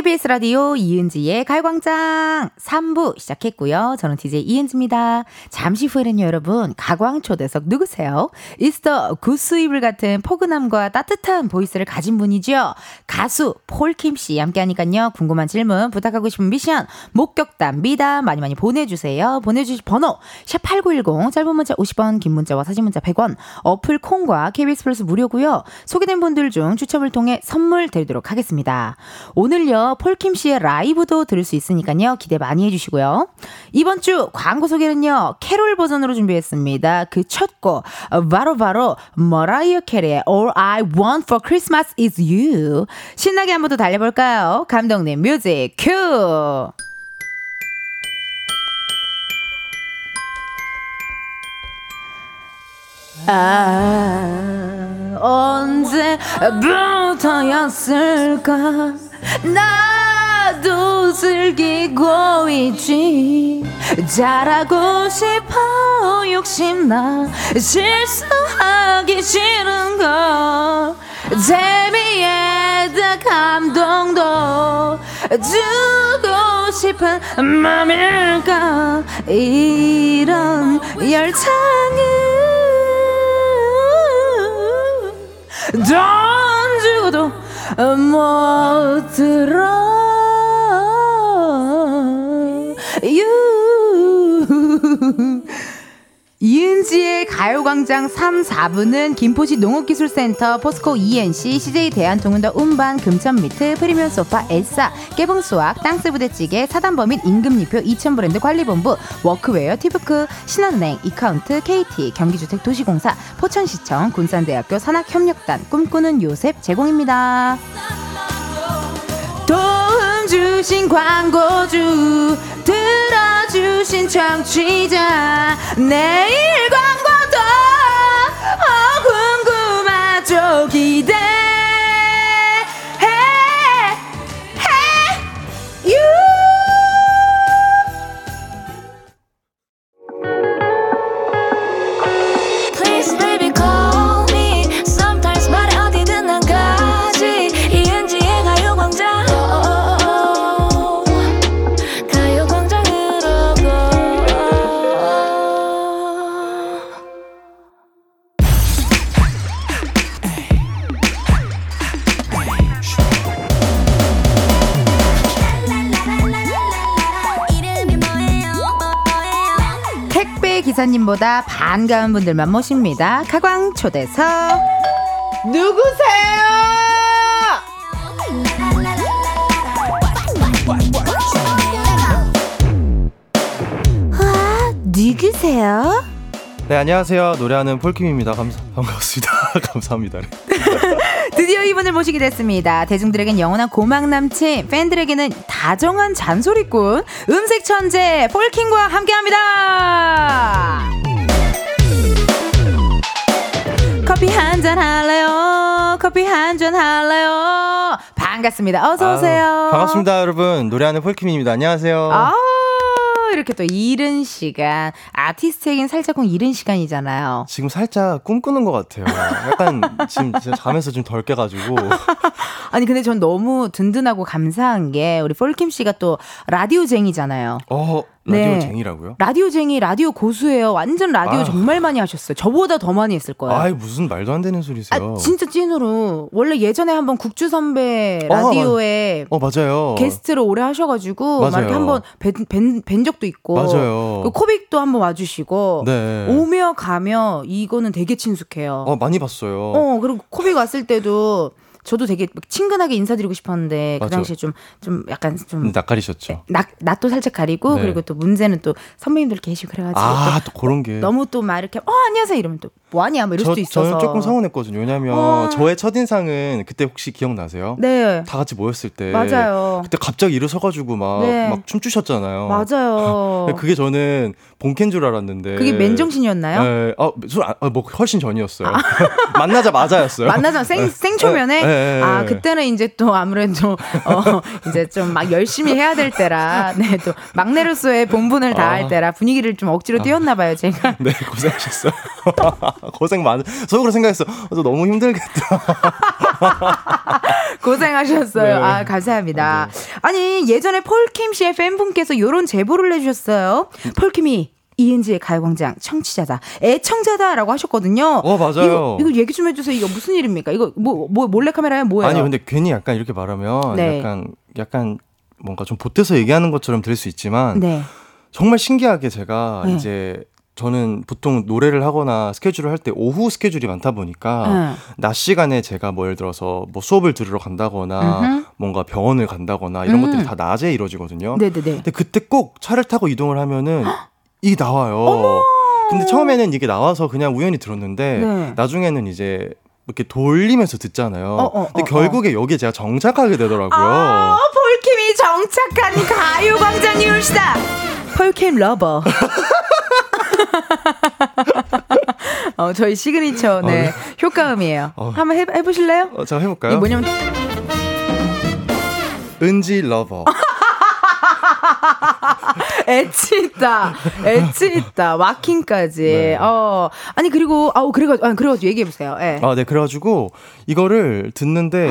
KBS 라디오 이은지의 가요광장 3부 시작했고요. 저는 DJ 이은지입니다. 잠시 후에는요, 여러분, 가광초대석 누구세요? 이스터 goose 이불 같은 포근함과 따뜻한 voice를 가진 분이죠. 가수 폴킴 씨 함께 하니까요. 궁금한 질문, 부탁하고 싶은 미션, 목격담, 미담 많이 많이 보내주세요. 보내주실 번호, 샵8910, 짧은 문자 50원, 긴 문자와 사진 문자 100원, 어플 콩과 KBS 플러스 무료고요. 소개된 분들 중 추첨을 통해 선물 드리도록 하겠습니다. 오늘요, 폴킴 씨의 라이브도 들을 수 있으니까요. 기대 많이 해주시고요. 이번 주 광고 소개는요, 캐롤 버전으로 준비했습니다. 그 첫 곡, 어, 바로 바로 머라이어 캐리의 All I Want for Christmas is You. 신나게 한 번 더 달려볼까요? 감독님 music cue! 아, 언제부터였을까? 나도 즐기고 있지. 잘하고 싶어, 욕심나. 실수하기 싫은 걸. 재미에다 감동도 주고 싶은 맘일까 이런 열창은 돈 주고도 못 들어 you 이은지의 가요광장 3, 4부는 김포시 농업기술센터, 포스코 ENC, CJ 대한통운 더 운반, 금천미트, 프리미엄 소파, 엘사, 깨봉수학, 땅스부대찌개, 사단법인 임금님표, 이천브랜드 관리본부, 워크웨어, 티브크, 신한은행, 이카운트, KT, 경기주택도시공사, 포천시청, 군산대학교 산학협력단, 꿈꾸는 요셉 제공입니다. 주신 광고주 들어주신 청취자 내일 광고도 어, 궁금하죠 기대 기사님보다 반가운 분들만 모십니다 가광 초대석 누구세요? 아, 누구세요? 네 안녕하세요 노래하는 폴킴입니다 감사 반갑습니다 감사합니다 네. 드디어 이분을 모시게 됐습니다. 대중들에겐 영원한 고막 남친, 팬들에게는 다정한 잔소리꾼, 음색 천재 폴킹과 함께합니다. 커피 한 잔 할래요? 커피 한 잔 할래요? 반갑습니다. 어서 오세요. 아유, 반갑습니다 여러분 노래하는 폴킴입니다 안녕하세요 아, 이렇게 또 이른 시간, 아티스트에겐 살짝쿵 이른 시간이잖아요. 지금 살짝 꿈꾸는 것 같아요 약간 지금 진짜 잠에서 좀 덜 깨가지고 아니 근데 전 너무 든든하고 감사한 게 우리 폴킴 씨가 또 라디오쟁이잖아요. 어 네. 라디오쟁이라고요? 라디오쟁이, 라디오 고수예요. 완전 라디오 아. 정말 많이 하셨어요. 저보다 더 많이 했을 거예요. 아이 무슨 말도 안 되는 소리세요? 아, 진짜 찐으로. 원래 예전에 한번 국주 선배 어, 라디오에 어 맞아요. 게스트로 오래 하셔가지고 막 맞아요. 이렇게 한번 뵌, 뵌, 뵌 적도 있고 맞아요. 그 코빅도 한번 와주시고 네. 오며 가며 이거는 되게 친숙해요. 어 많이 봤어요. 어 그리고 코빅 왔을 때도 저도 되게 친근하게 인사드리고 싶었는데 그 맞아. 당시에 좀 좀 약간 좀 낯가리셨죠. 낯, 낯도 살짝 가리고 네. 그리고 또 문제는 또 선배님들 계시고 그래가지고 아또 그런 게. 또 너무 또 막 이렇게 어 안녕하세요 이러면 또 뭐하냐 뭐 이럴 저, 수도 있어서 저는 조금 서운했거든요. 왜냐면 어. 저의 첫 인상은 그때 혹시 기억나세요? 네 다 같이 모였을 때. 맞아요 그때 갑자기 일어서가지고 막, 네. 막 춤추셨잖아요. 맞아요 그게 저는 본캐인 줄 알았는데. 그게 맨정신이었나요? 네. 아, 술, 아, 뭐 훨씬 전이었어요. 만나자마자였어요. 만나자 생 생초면에 네, 네, 네. 아 그때는 이제 또 아무래도 어 이제 좀 막 열심히 해야 될 때라 네또 막내로서의 본분을 다할 아. 때라 분위기를 좀 억지로 띄웠나 봐요 제가 네, 고생하셨어요. 고생 많, 속으로 생각했어. 어, 저 너무 힘들겠다. 고생하셨어요 네. 아 감사합니다 아니 예전에 폴킴 씨의 팬분께서 요런 제보를 내주셨어요 폴킴이 이은지의 가요광장 청취자다 애청자다라고 하셨거든요 어, 맞아요. 이거, 이거 얘기 좀 해주세요 이거 무슨 일입니까 이거 뭐, 뭐 몰래 카메라야 뭐예요 아니, 근데 괜히 약간 이렇게 말하면 네. 약간, 약간 뭔가 좀 보태서 얘기하는 것처럼 들릴 수 있지만 네 정말 신기하게 제가 네. 이제 저는 보통 노래를 하거나 스케줄을 할 때 오후 스케줄이 많다 보니까 응. 낮 시간에 제가 뭐 예를 들어서 뭐 수업을 들으러 간다거나 음흠. 뭔가 병원을 간다거나 이런 음. 것들이 다 낮에 이루어지거든요. 네네네 근데 그때 꼭 차를 타고 이동을 하면은 이 나와요. 근데 처음에는 이게 나와서 그냥 우연히 들었는데 네. 나중에는 이제 이렇게 돌리면서 듣잖아요. 어, 어, 근데 어, 결국에 여기에 제가 정착하게 되더라고요. 아, 폴킴이 정착한 가요광장 이올시다. 폴킴 lover. 어, 저희 시그니처 네 효과음이에요. 어. 한번 해, 해보실래요? 어, 제가 해볼까요? 이게 뭐냐면 은지 lover. 엣지 있다, 엣지 있다, 마킹까지. 네. 어 아니 그리고 아우 그래가지고 아, 그래가지고 얘기해 보세요. 예. 아, 네. 그래 가지고 이거를 듣는데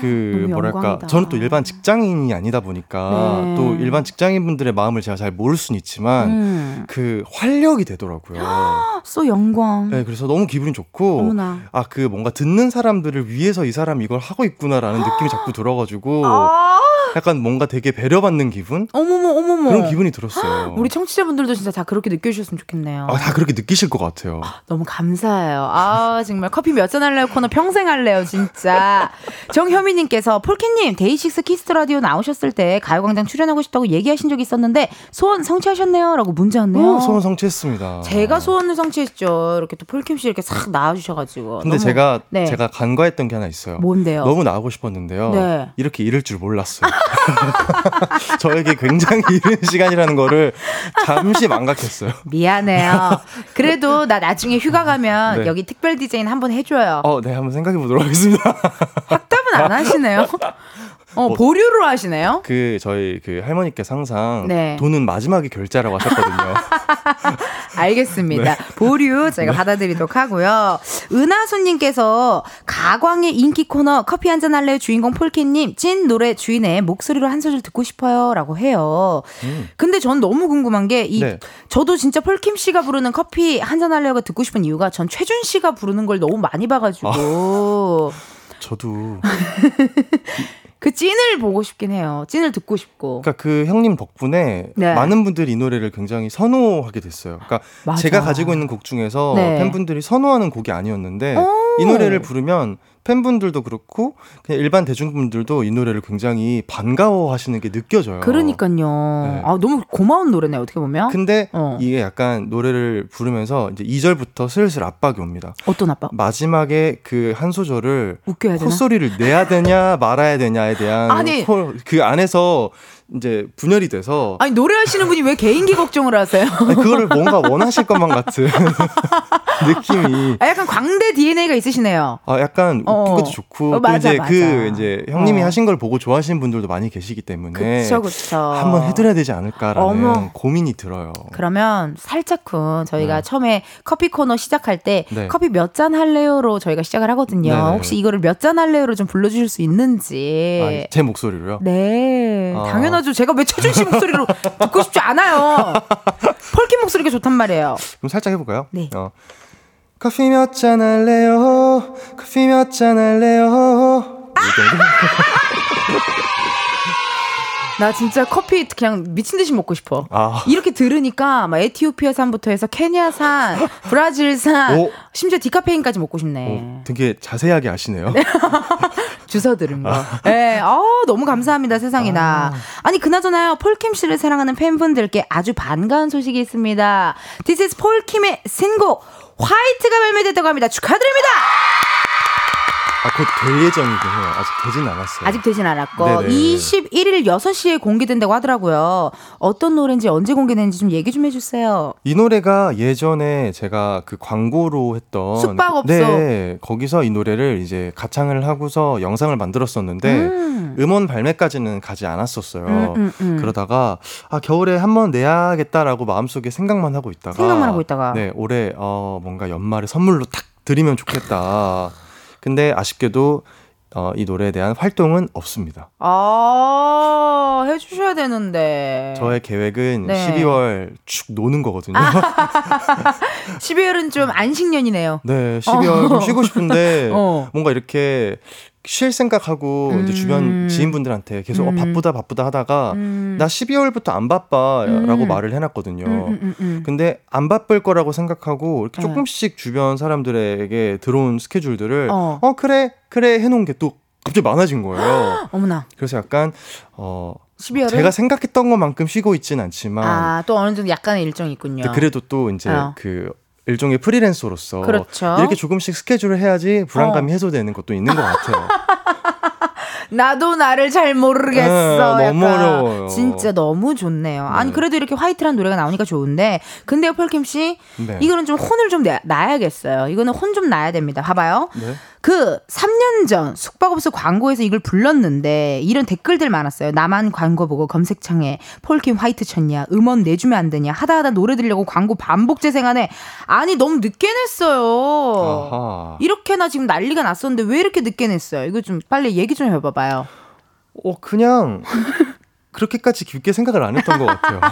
그 뭐랄까 영광이다. 저는 또 일반 직장인이 아니다 보니까 네. 또 일반 직장인분들의 마음을 제가 잘 모를 수는 있지만 음, 그 활력이 되더라고요. 쏘 영광. 네, 그래서 너무 기분이 좋고. 아 그 뭔가 듣는 사람들을 위해서 이 사람이 이걸 하고 있구나라는 느낌이 자꾸 들어가지고 아, 약간 뭔가 되게 배려받는 기분 어머머 어머머. 그런 기분이 들었어요. 우리 청취자분들도 진짜 다 그렇게 느껴주셨으면 좋겠네요. 아, 다 그렇게 느끼실 것 같아요. 너무 감사해요. 아, 정말 커피 몇 잔 할래요 코너 평생 할래요, 진짜. 정현미 님께서 폴킴님, 데이식스 키스 더 라디오 나오셨을 때 가요광장 출연하고 싶다고 얘기하신 적이 있었는데 소원 성취하셨네요. 라고 문자 왔네요. 어, 소원 성취했습니다. 제가 소원을 성취했죠. 이렇게 또 폴킴 씨 이렇게 싹 나와주셔가지고. 근데 너무- 제가 네. 제가 간과했던 게 하나 있어요. 뭔데요? 너무 나오고 싶었는데요. 네. 이렇게 이럴 줄 몰랐어요. 저에게 굉장히 이른 시간이라는 거를 잠시 망각했어요. 미안해요. 그래도 나 나중에 휴가 가면 네. 여기 특별 디제인 한번 해줘요. 어, 네, 한번 생각해 보도록 하겠습니다. 확답은 안 하시네요. 어, 뭐- 보류로 하시네요. 그 저희 그 할머니께서 항상 네. 돈은 마지막에 결제라고 하셨거든요. 알겠습니다. 네. 보류 제가 받아들이도록 하고요. 은하수님께서 가광의 인기 코너 커피 한잔 할래요 주인공 폴키님 찐 노래 주인의 목소리로 한 소절 듣고 싶어요 라고 해요. 근데 전 너무 궁금한 게이 음. 네. 저도 진짜 폴킴 씨가 부르는 커피 한잔 할래요가 듣고 싶은 이유가 전 최준 씨가 부르는 걸 너무 많이 봐가지고 저도 그 찐을 보고 싶긴 해요. 찐을 듣고 싶고. 그러니까 그 형님 덕분에 네. 많은 분들이 이 노래를 굉장히 선호하게 됐어요. 그러니까 맞아. 제가 가지고 있는 곡 중에서 네. 팬분들이 선호하는 곡이 아니었는데 오. 이 노래를 부르면 팬분들도 그렇고 그냥 일반 대중분들도 이 노래를 굉장히 반가워하시는 게 느껴져요. 그러니까요. 네. 아 너무 고마운 노래네 어떻게 보면. 근데 어. 이게 약간 노래를 부르면서 이제 2절부터 슬슬 압박이 옵니다. 어떤 아빠? 마지막에 그 한 소절을 웃겨야 되나? 콧소리를 내야 되냐 말아야 되냐에 대한 아니. 코- 그 안에서 이제 분열이 돼서 아니 노래하시는 분이 왜 개인기 걱정을 하세요? 아니, 그거를 뭔가 원하실 것만 같은 느낌이 아, 약간 광대 DNA가 있으시네요. 아 약간 어. 웃긴 것도 좋고 어, 또 맞아, 이제 맞아. 그 이제 형님이 어. 하신 걸 보고 좋아하시는 분들도 많이 계시기 때문에 그쵸 그쵸. 한번 해드려야 되지 않을까라는 어머. 고민이 들어요. 그러면 살짝쿵 저희가 네. 처음에 커피 코너 시작할 때 네. 커피 몇 잔 할래요로 저희가 시작을 하거든요. 네네. 혹시 이거를 몇 잔 할래요로 좀 불러주실 수 있는지. 아, 제 목소리로요. 네, 아. 당연하죠. 당연하죠. 제가 왜 최준 씨 목소리로 듣고 싶지 않아요. 폴킴 목소리가 좋단 말이에요. 그럼 살짝 해볼까요? 네. 어. 커피 몇 잔 할래요? 커피 몇 잔 할래요? 이 정도? 나 진짜 커피 그냥 미친 듯이 먹고 싶어. 아. 이렇게 들으니까 막 에티오피아산부터 해서 케냐산, 브라질산, 오. 심지어 디카페인까지 먹고 싶네. 어, 되게 자세하게 아시네요. 주워 들은 거. 네, 어, 너무 감사합니다, 세상에나. 아 니, 그나저나요, 폴킴 씨를 사랑하는 팬분들께 아주 반가운 소식이 있습니다. This is 폴킴의 신곡, 화이트가 발매됐다고 합니다. 축하드립니다! 아, 곧 될 예정이긴 해요. 아직 되진 않았어요. 아직 되진 않았고, 네네. 21일 6시에 공개된다고 하더라고요. 어떤 노래인지 언제 공개되는지 좀 얘기 좀 해주세요. 이 노래가 예전에 제가 그 광고로 했던 숙박업소. 네 거기서 이 노래를 이제 가창을 하고서 영상을 만들었었는데 음. 원 발매까지는 가지 않았었어요. 음, 음, 음. 그러다가 아 겨울에 한번 내야겠다라고 마음속에 생각만 하고 있다가 생각만 하고 있다가. 네 올해 어 뭔가 연말에 선물로 탁 드리면 좋겠다. 근데 아쉽게도 어, 이 노래에 대한 활동은 없습니다. 아, 해주셔야 되는데. 저의 계획은 네. 12월 축 노는 거거든요. 12월은 좀 안식년이네요. 네, 12월 좀 쉬고 싶은데 어. 뭔가 이렇게 쉴 생각하고 이제 음. 주변 지인분들한테 계속 어, 음. 바쁘다 바쁘다 하다가 음. 나 12월부터 안 바빠라고 음. 말을 해놨거든요. 음, 음, 음, 음. 근데 안 바쁠 거라고 생각하고 이렇게 네. 조금씩 주변 사람들에게 들어온 스케줄들을 어. 어, 그래 그래 해놓은 게 또 갑자기 많아진 거예요. 어머나. 그래서 약간 어 12월은? 제가 생각했던 것만큼 쉬고 있진 않지만 아, 또 어느 정도 약간의 일정이 있군요. 그래도 또 이제 어. 그 일종의 프리랜서로서 그렇죠. 이렇게 조금씩 스케줄을 해야지 불안감이 어. 해소되는 것도 있는 것 같아요. 나도 나를 잘 모르겠어. 네, 너무. 어려워요. 진짜 너무 좋네요. 아니 네. 그래도 이렇게 화이트란 노래가 나오니까 좋은데 근데요 폴킴 씨 네. 이거는 좀 혼을 좀 내, 놔야겠어요. 이거는 혼좀 놔야 됩니다. 봐봐요. 네. 그 3년 전 숙박업소 광고에서 이걸 불렀는데 이런 댓글들 많았어요. 나만 광고 보고 검색창에 폴킴 화이트 쳤냐? 음원 내주면 안 되냐? 하다 하다 노래 들려고 광고 반복 재생하네. 아니 너무 늦게 냈어요. 아하. 이렇게나 지금 난리가 났었는데 왜 이렇게 늦게 냈어요? 이거 좀 빨리 얘기 좀 해봐봐요. 어 그냥 그렇게까지 깊게 생각을 안 했던 것 같아요.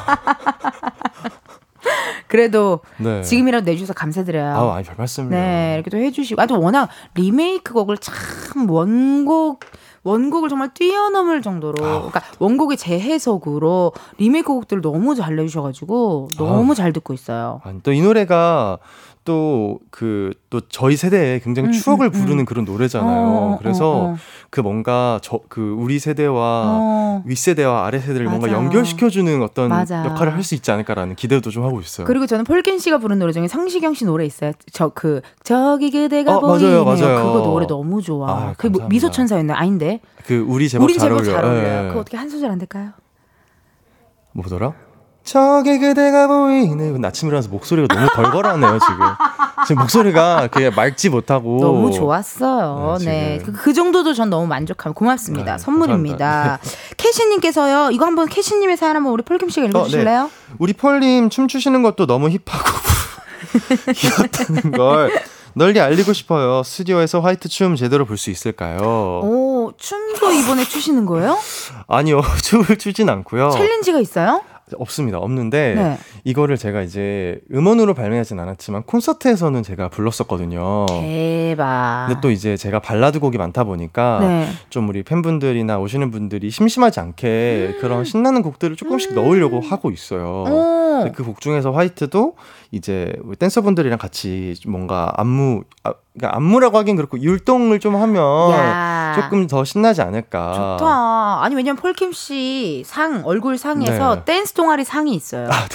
그래도 네. 지금이라도 내주셔서 감사드려요. 아, 아니 별 말씀이요. 네, 이렇게 또 해주시고. 아, 또 워낙 리메이크 곡을 참 원곡, 원곡을 정말 뛰어넘을 정도로. 그러니까 원곡의 재해석으로 리메이크 곡들을 너무 잘 내주셔가지고 너무 잘 듣고 있어요. 아니 또이 노래가 또 그 또 저희 세대에 굉장히 음, 추억을 음, 부르는 음. 그런 노래잖아요. 어, 어, 그래서 어, 어. 그 뭔가 저 그 우리 세대와 어. 윗세대와 아래 세대를 뭔가 맞아요. 연결시켜 주는 어떤 맞아요. 역할을 할 수 있지 않을까라는 기대도 좀 하고 있어요. 그리고 저는 폴킨 씨가 부른 노래 중에 성시경 씨 노래 있어요. 저 그 저기 그대가 어, 보이네요. 맞아요. 그거 노래 너무 좋아. 아, 그게 뭐 감사합니다. 미소 천사였나? 아닌데. 그 우리 제법 우리 잘 제법 어울려요. 잘 어울려요. 예. 그거 어떻게 한 소절 안 될까요? 뭐더라? 저기 그대가. 근데 아침에 일어나서 목소리가 너무 걸걸하네요 지금. 지금 목소리가 그게 맑지 못하고 너무 좋았어요. 네, 네. 그, 그 정도도 전 너무 만족하고 고맙습니다. 네, 선물입니다. 캐시님께서요, 이거 한번 캐시님의 사연 한번 우리 폴킴 씨가 읽어주실래요? 네. 우리 폴님 춤추시는 것도 너무 hip하고 귀엽다는 걸 널리 알리고 싶어요. 스튜디오에서 White 춤 제대로 볼 수 있을까요? 오, 춤도 이번에 추시는 거예요? 아니요, 춤을 추진 않고요. challenge가 있어요? 없습니다. 없는데 네. 이거를 제가 이제 음원으로 발매하진 않았지만 콘서트에서는 제가 불렀었거든요. 대박. 근데 또 이제 제가 발라드 곡이 많다 보니까 네. 좀 우리 팬분들이나 오시는 분들이 심심하지 않게 음. 그런 신나는 곡들을 조금씩 넣으려고 하고 있어요. 오. 그곡 중에서 White도 이제 우리 댄서분들이랑 같이 좀 뭔가 안무, 아, 그러니까 안무라고 하긴 그렇고 율동을 좀 하면 야. 조금 더 신나지 않을까. 좋다. 아니, 왜냐면 폴킴 씨 상, 얼굴 상에서 네. 댄스 동아리 상이 있어요. 아,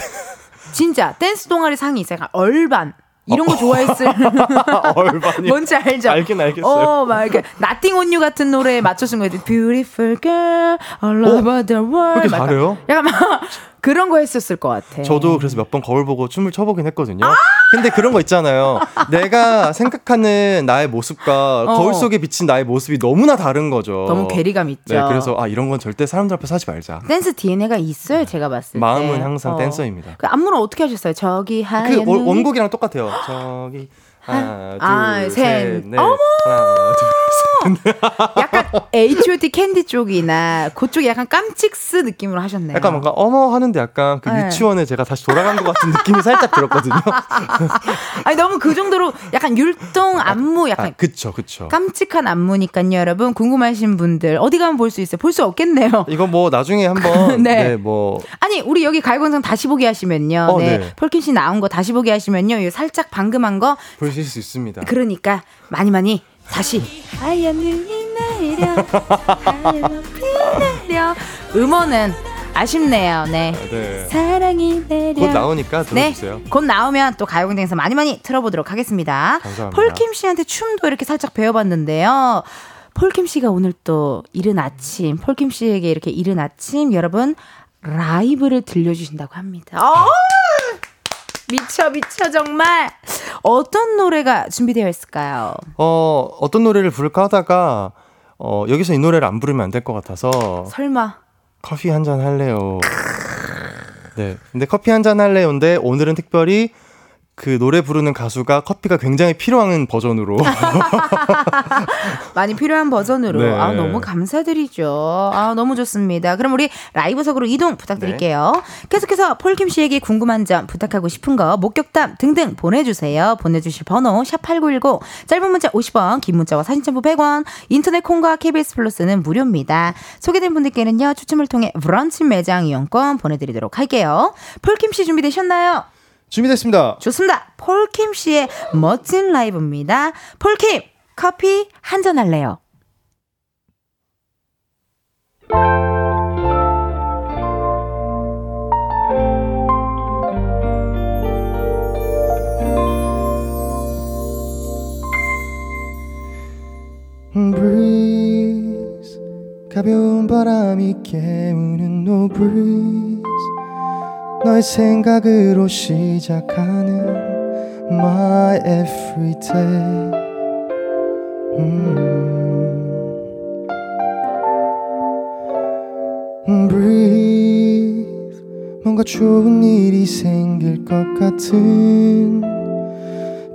진짜, 댄스 동아리 상이 있어요. 약간 얼반. 이런 거 좋아했을. 얼반이. 뭔지 알죠? 알긴 알겠어요. 어, 막 이렇게 Nothing on You 같은 노래에 맞춰준 거예요. Beautiful girl all over the world. 그렇게 막 잘해요? 약간 막 그런 거 했었을 것 같아. 저도 그래서 몇 번 거울 보고 춤을 춰보긴 했거든요. 근데 그런 거 있잖아요. 내가 생각하는 나의 모습과 어. 거울 속에 비친 나의 모습이 너무나 다른 거죠. 너무 괴리감 있죠. 네, 그래서 아 이런 건 절대 사람들 앞에서 하지 말자. 댄스 DNA가 있어요. 제가 봤을 때. 마음은 항상 어. 댄서입니다. 그 안무는 어떻게 하셨어요? 저기 하얀 그 원- 눈이 원곡이랑 똑같아요. 저기 하나, 아, 둘, 셋. 셋, 넷. 어머! 하나, 둘, 셋. 약간 H.O.T 캔디 쪽이나 그쪽이 약간 깜찍스 느낌으로 하셨네요. 약간 뭔가 어머 하는데 약간 그 네. 유치원에 제가 다시 돌아간 것 같은 느낌이 살짝 들었거든요. 아니 너무 그 정도로 약간 율동 안무 약간 아, 그쵸, 그쵸. 깜찍한 안무니까요, 여러분. 궁금하신 분들 어디 가면 볼 수 있어요? 볼 수 없겠네요. 이거 뭐 나중에 한번 네. 네. 뭐 아니 우리 여기 가요광장 다시 보기 하시면요. 어, 네. 네. 폴킴 씨 나온 거 다시 보기 하시면요. 이 살짝 방금 한 거 보실 수 있습니다. 그러니까 많이 많이 다시 하얀 눈이 내려 하얀 높이 내려 음원은 아쉽네요. 네. 네. 사랑이 내려 곧 나오니까 들어주세요. 네, 곧 나오면 또 가요광장에서 많이 많이 틀어보도록 하겠습니다. 감사합니다. 폴킴 씨한테 춤도 이렇게 살짝 배워봤는데요. 폴킴 씨가 오늘 또 이른 아침, 폴킴 씨에게 이렇게 이른 아침 여러분 라이브를 들려주신다고 합니다. 어! 미쳐 미쳐 정말 어떤 노래가 준비되어 있을까요? 어, 어떤 노래를 부를까 하다가 어, 여기서 이 노래를 안 부르면 안 될 것 같아서 설마 커피 한 잔 할래요. 네. 근데 커피 한 잔 할래요인데 오늘은 특별히 그 노래 부르는 가수가 커피가 굉장히 필요한 버전으로 많이 필요한 버전으로 네. 아 너무 감사드리죠. 아 너무 좋습니다. 그럼 우리 라이브석으로 이동 부탁드릴게요. 계속해서 폴킴 씨에게 궁금한 점 부탁하고 싶은 거 목격담 등등 보내주세요. 보내주실 번호 샵8910 짧은 문자 50원 긴 문자와 사진 첨부 100원 인터넷 콩과 KBS 플러스는 무료입니다. 소개된 분들께는요 추첨을 통해 브런치 매장 이용권 보내드리도록 할게요. 폴킴 씨 준비되셨나요? 준비됐습니다. 좋습니다. 폴킴 씨의 멋진 라이브입니다. 폴킴 커피 한 잔 할래요. breeze 가벼운 바람이 깨우는 no breeze 너의 생각으로 시작하는 my everyday 음. breathe 뭔가 좋은 일이 생길 것 같은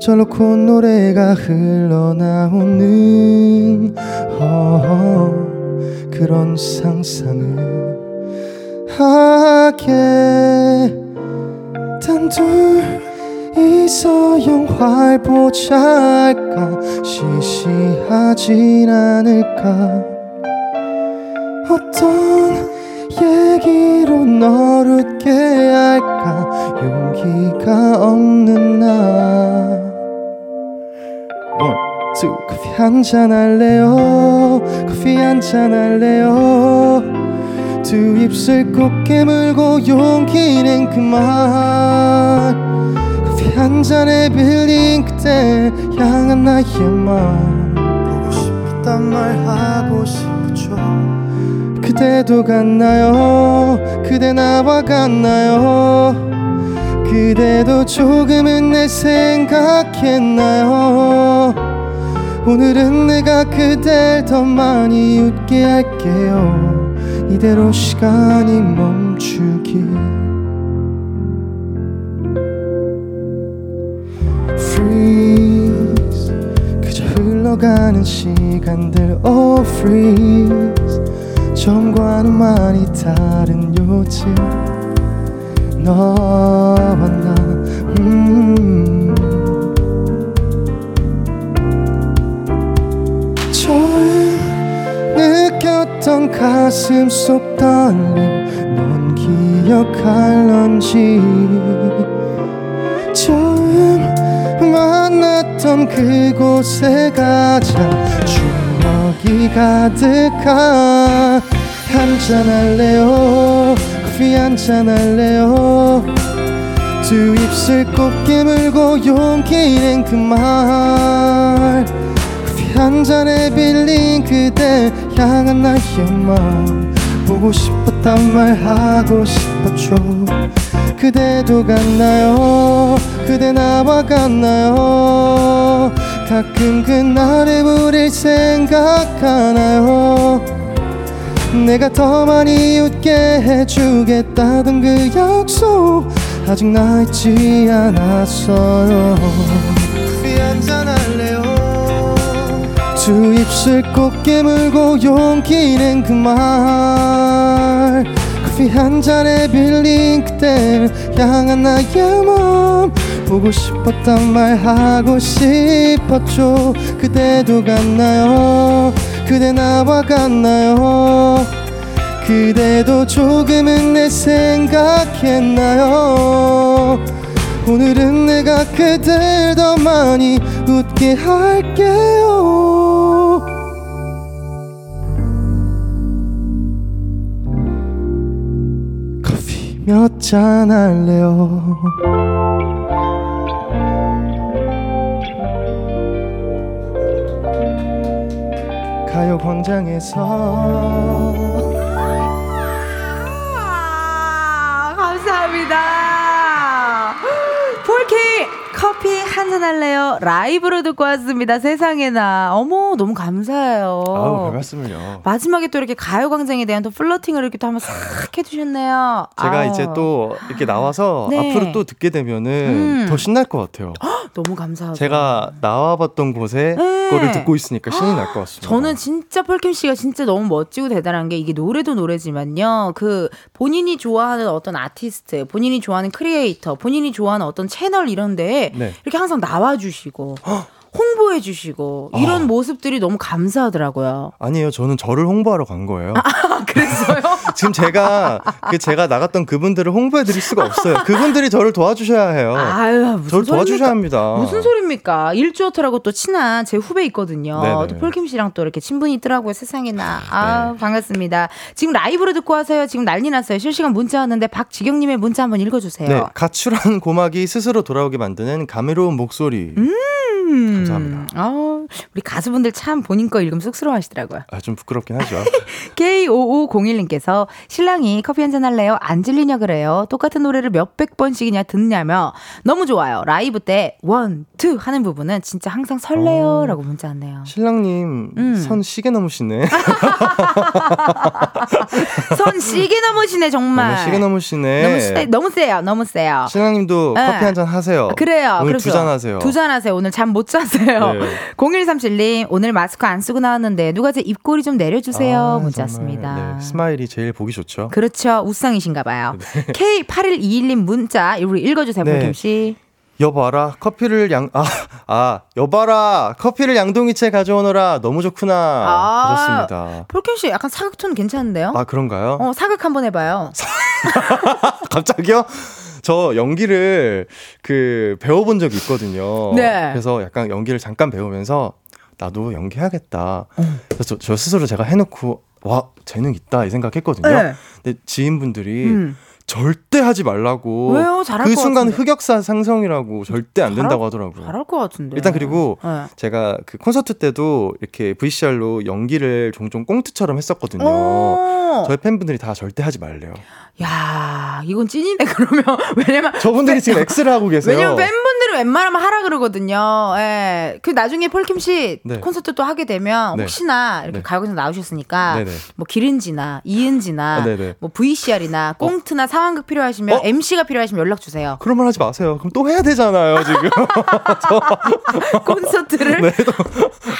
절로 콧노래가 흘러나오는 어, 그런 상상을 하게 단둘이서 영화를 보자 할까? 시시하진 않을까? 어떤 얘기로 널 웃게 할까? 용기가 없는 나. One, 커피 한잔 할래요? 커피 한잔 할래요 두 입술 꼭 깨물고 용기 낸 그만 커피 한 잔에 빌린 그대 향한 나의 마음 보고 싶단 말 하고 싶죠. 그대도 같나요? 그대 나와 같나요? 그대도 조금은 내 생각했나요? 오늘은 내가 그댈 더 많이 웃게 할게요 이대로 시간이 멈추길 Freeze. 그저 흘러가는 시간들. Oh freeze. 전과는 많이 다른 요즘. 너와 나. 음. 던 가슴 속 떨림 넌 기억할런지. 처음 만났던 그곳에 가자. 추억이 가득한 한잔 할래요? 커피 한잔 할래요? 두 입술 꼭 깨물고 용기 낸 그 말 한 잔에 빌린 그대 향한 나의 마음 보고 싶었단 말 하고 싶었죠. 그대도 같나요? 그대 나와 같나요? 가끔 그날의 우릴 생각하나요? 내가 더 많이 웃게 해주겠다던 그 약속 아직 나 잊지 않았어요 두두 입술 꼭 깨물고 용기는 그말. 커피 한 잔에 빌린 그댈 향한 나의 몸 보고 싶었단 말 하고 싶었죠. 그대도 같나요? 그대 나와 같나요? 그대도 조금은 내 생각했나요? 오늘은 내가 그댈 더 많이 웃게 할게요 몇 잔 할래요? 가요광장에서 한잔 할래요? 라이브로 듣고 왔습니다. 세상에나. 어머, 너무 감사해요. 아우 별 말씀을요 마지막에 또 이렇게 가요광장에 대한 또 flirting을 이렇게 또 한번 싹 해주셨네요. 제가 아우, 이제 또 이렇게 나와서 네. 앞으로 또 듣게 되면은 음. 더 신날 것 같아요. 너무 감사하고. 제가 나와봤던 곳에 네. 거를 듣고 있으니까 신이 날 것 같습니다. 저는 진짜 폴킴 씨가 진짜 너무 멋지고 대단한 게 이게 노래도 노래지만요. 그 본인이 좋아하는 어떤 아티스트, 본인이 좋아하는 크리에이터, 본인이 좋아하는 어떤 채널 이런 데에 네. 이렇게 항상 나와 주시고 홍보해 주시고 이런 아. 모습들이 너무 감사하더라고요. 아니에요. 저는 저를 홍보하러 간 거예요. 아, 그랬어요? 지금 제가 그 제가 나갔던 그분들을 홍보해 드릴 수가 없어요. 그분들이 저를 도와주셔야 해요. 아유, 무슨 저를 도와주셔야 소리입니까? 합니다. 무슨 소리입니까? 일주어터라고 또 친한 제 후배 있거든요. 네네. 또 폴킴 씨랑 또 이렇게 친분이 있더라고요. 세상에나. 아, 반갑습니다. 지금 라이브로 듣고 와서요. 지금 난리 났어요. 실시간 문자 왔는데 박지경 님의 문자 한번 읽어 주세요. 네, 가출한 고막이 스스로 돌아오게 만드는 감미로운 목소리. 음. 감사합니다. 아, 우리 가수분들 참 본인 거 읽으면 쑥스러워 하시더라고요. 아, 좀 부끄럽긴 하죠. K5501님께서 신랑이 커피 한잔 할래요? 안 질리냐 그래요? 똑같은 노래를 몇백 번씩이나 듣냐며 너무 좋아요. 라이브 때 one, two 하는 부분은 진짜 항상 설레요. 어. 라고 문자 왔네요. 신랑님 음. 선 세게 넘으시네. 선 시계 넘으시네 정말. 너무 시계 넘으시네. 너무 세, 너무 세요. 너무 세요. 신랑님도 네. 커피 한 잔 하세요. 그래요. 오늘. 두 잔 하세요. 두 잔 하세요. 오늘 잠못 잤어요. 네. 0137님, 오늘 마스크 안 쓰고 나왔는데 누가 제 입꼬리 좀 내려주세요. 아, 문자 왔습니다. 네, 스마일이 제일 보기 좋죠. 그렇죠. 우상이신가 봐요. K8121님 문자 우리 읽어주세요. 네. 볼김 씨. 여봐라 커피를 양 아 아 여봐라 커피를 양동이채 가져오너라 너무 좋구나 아. 하셨습니다. 폴킴 씨 약간 사극톤 괜찮은데요? 아 그런가요? 어, 사극 한번 해봐요. 갑자기요? 저 연기를 그 배워본 적이 있거든요. 네. 그래서 약간 연기를 잠깐 배우면서 나도 연기해야겠다. 그래서 저, 저 스스로 제가 해놓고 와 재능 있다 이 생각했거든요. 네. 근데 지인분들이 음. 절대 하지 말라고. 왜요? 잘할 그것 순간 같은데. 흑역사 상성이라고 절대 안 된다고 하더라고요. 잘할 것 같은데. 일단 그리고 네. 제가 그 콘서트 때도 이렇게 VCR로 연기를 종종 꽁트처럼 했었거든요. 오. 저희 팬분들이 다 절대 하지 말래요. 야, 이건 찐이네 그러면 왜냐면 저분들이 지금 X를 하고 계세요. 왜냐면 팬분들은 웬만하면 하라 그러거든요. 예. 그 나중에 폴킴 씨 네. 콘서트 또 하게 되면 네. 혹시나 이렇게 네. 가요광장 나오셨으니까 네네. 뭐 기른지나 이은지나 아, 네네. 뭐 VCR이나 꽁트나 상황극 필요하시면 어? MC가 필요하시면 연락 주세요. 그런 말 하지 마세요. 그럼 또 해야 되잖아요, 지금. 콘서트를 네,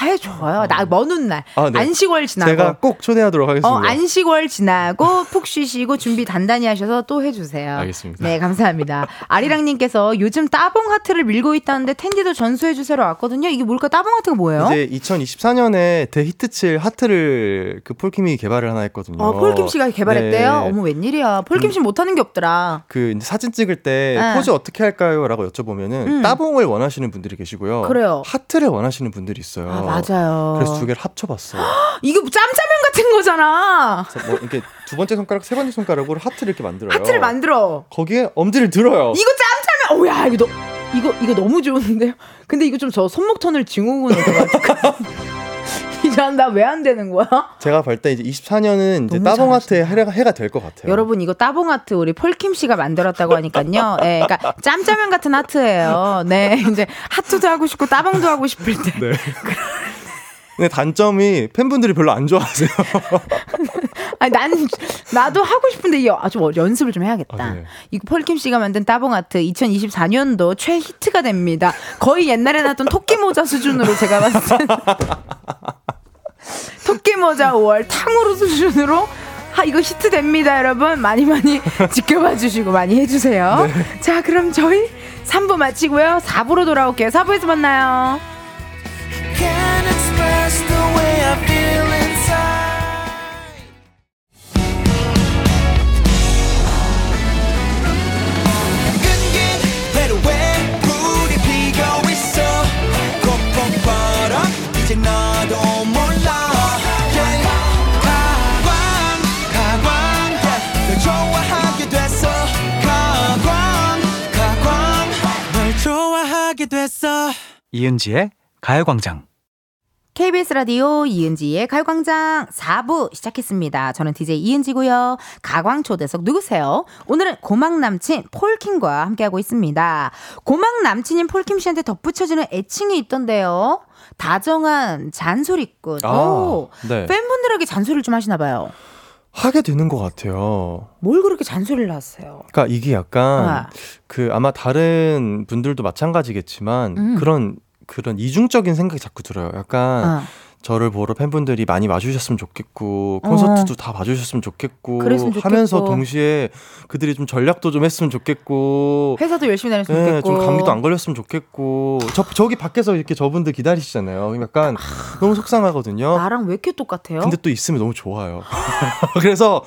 아 좋아요. 나먼날 아, 네. 안식월 지나고 제가 꼭 초대하도록 하겠습니다. 어, 안식월 지나고 푹 쉬시고 준비 단 단히 하셔서 또 해주세요. 알겠습니다. 네, 감사합니다. 아리랑님께서 요즘 따봉 하트를 밀고 있다는데 텐디도 전수해주세요 왔거든요. 이게 뭘까? 따봉 하트가 뭐예요? 이제 2024년에 대히트칠 하트를 그 폴킴이 개발을 하나 했거든요. 어, 폴킴 씨가 개발했대요? 네. 어머, 웬일이야. 폴킴 씨 못하는 게 없더라. 그 이제 사진 찍을 때 네. 포즈 어떻게 할까요?라고 여쭤보면은 음. 따봉을 원하시는 분들이 계시고요. 그래요. 하트를 원하시는 분들이 있어요. 아, 맞아요. 그래서 두 개를 합쳐봤어요. 이거 뭐 짬짜면 같은 거잖아. 그래서 뭐 이렇게 두 번째 손가락, 세 번째 손가락으로 하트를 이렇게 만들어요. 하트를 만들어. 거기에 엄지를 들어요. 이거 짬짜면, 오, 야, 이거 너, 이거, 이거 너무 좋은데요? 근데 이거 좀 저 손목 턴을 증후군 올것 이제 나왜 안 되는 거야? 제가 볼 때 이제 24년은 이제 따봉 하트의 해가, 해가 될 것 같아요. 여러분 이거 따봉 하트 우리 폴킴 씨가 만들었다고 하니까요. 예, 그러니까 짬짜면 같은 하트예요. 네, 이제 하트도 하고 싶고 따봉도 하고 싶을 때. 네. 근데 단점이 팬분들이 별로 안 좋아하세요. 아니 난 나도 하고 싶은데 이 아주 어, 연습을 좀 해야겠다. 아, 네. 이거 폴킴 씨가 만든 따봉 아트 2024년도 최히트가 됩니다. 거의 옛날에 나왔던 토끼 모자 수준으로 제가 봤을 때 토끼 모자 5월 탕후루 수준으로 하 이거 히트 됩니다, 여러분. 많이 많이 지켜봐 주시고 많이 해 주세요. 자, 그럼 저희 3부 마치고요. 4부로 돌아올게요. 4부에서 만나요. 이은지의 가요광장. KBS 라디오 이은지의 가요광장 4부 시작했습니다. 저는 DJ 이은지고요. 가광초대석 누구세요? 오늘은 고막 남친 폴킴과 함께하고 있습니다. 고막 남친인 폴킴 씨한테 덧붙여지는 애칭이 있던데요. 다정한 잔소리꾼. 아, 오, 네. 팬분들에게 잔소리를 좀 하시나 봐요. 하게 되는 것 같아요. 뭘 그렇게 잔소리를 하세요? 그러니까 이게 약간 아. 그 아마 다른 분들도 마찬가지겠지만 음. 그런 그런 이중적인 생각이 자꾸 들어요. 약간 어. 저를 보러 팬분들이 많이 와주셨으면 좋겠고 콘서트도 다 봐주셨으면 좋겠고 어. 좋겠고. 하면서 동시에 그들이 좀 전략도 좀 했으면 좋겠고 회사도 열심히 다녔으면 네, 좋겠고. 좀 감기도 안 걸렸으면 좋겠고 저 저기 밖에서 이렇게 저분들 기다리시잖아요. 약간 너무 속상하거든요. 나랑 왜 이렇게 똑같아요? 근데 또 있으면 너무 좋아요. 그래서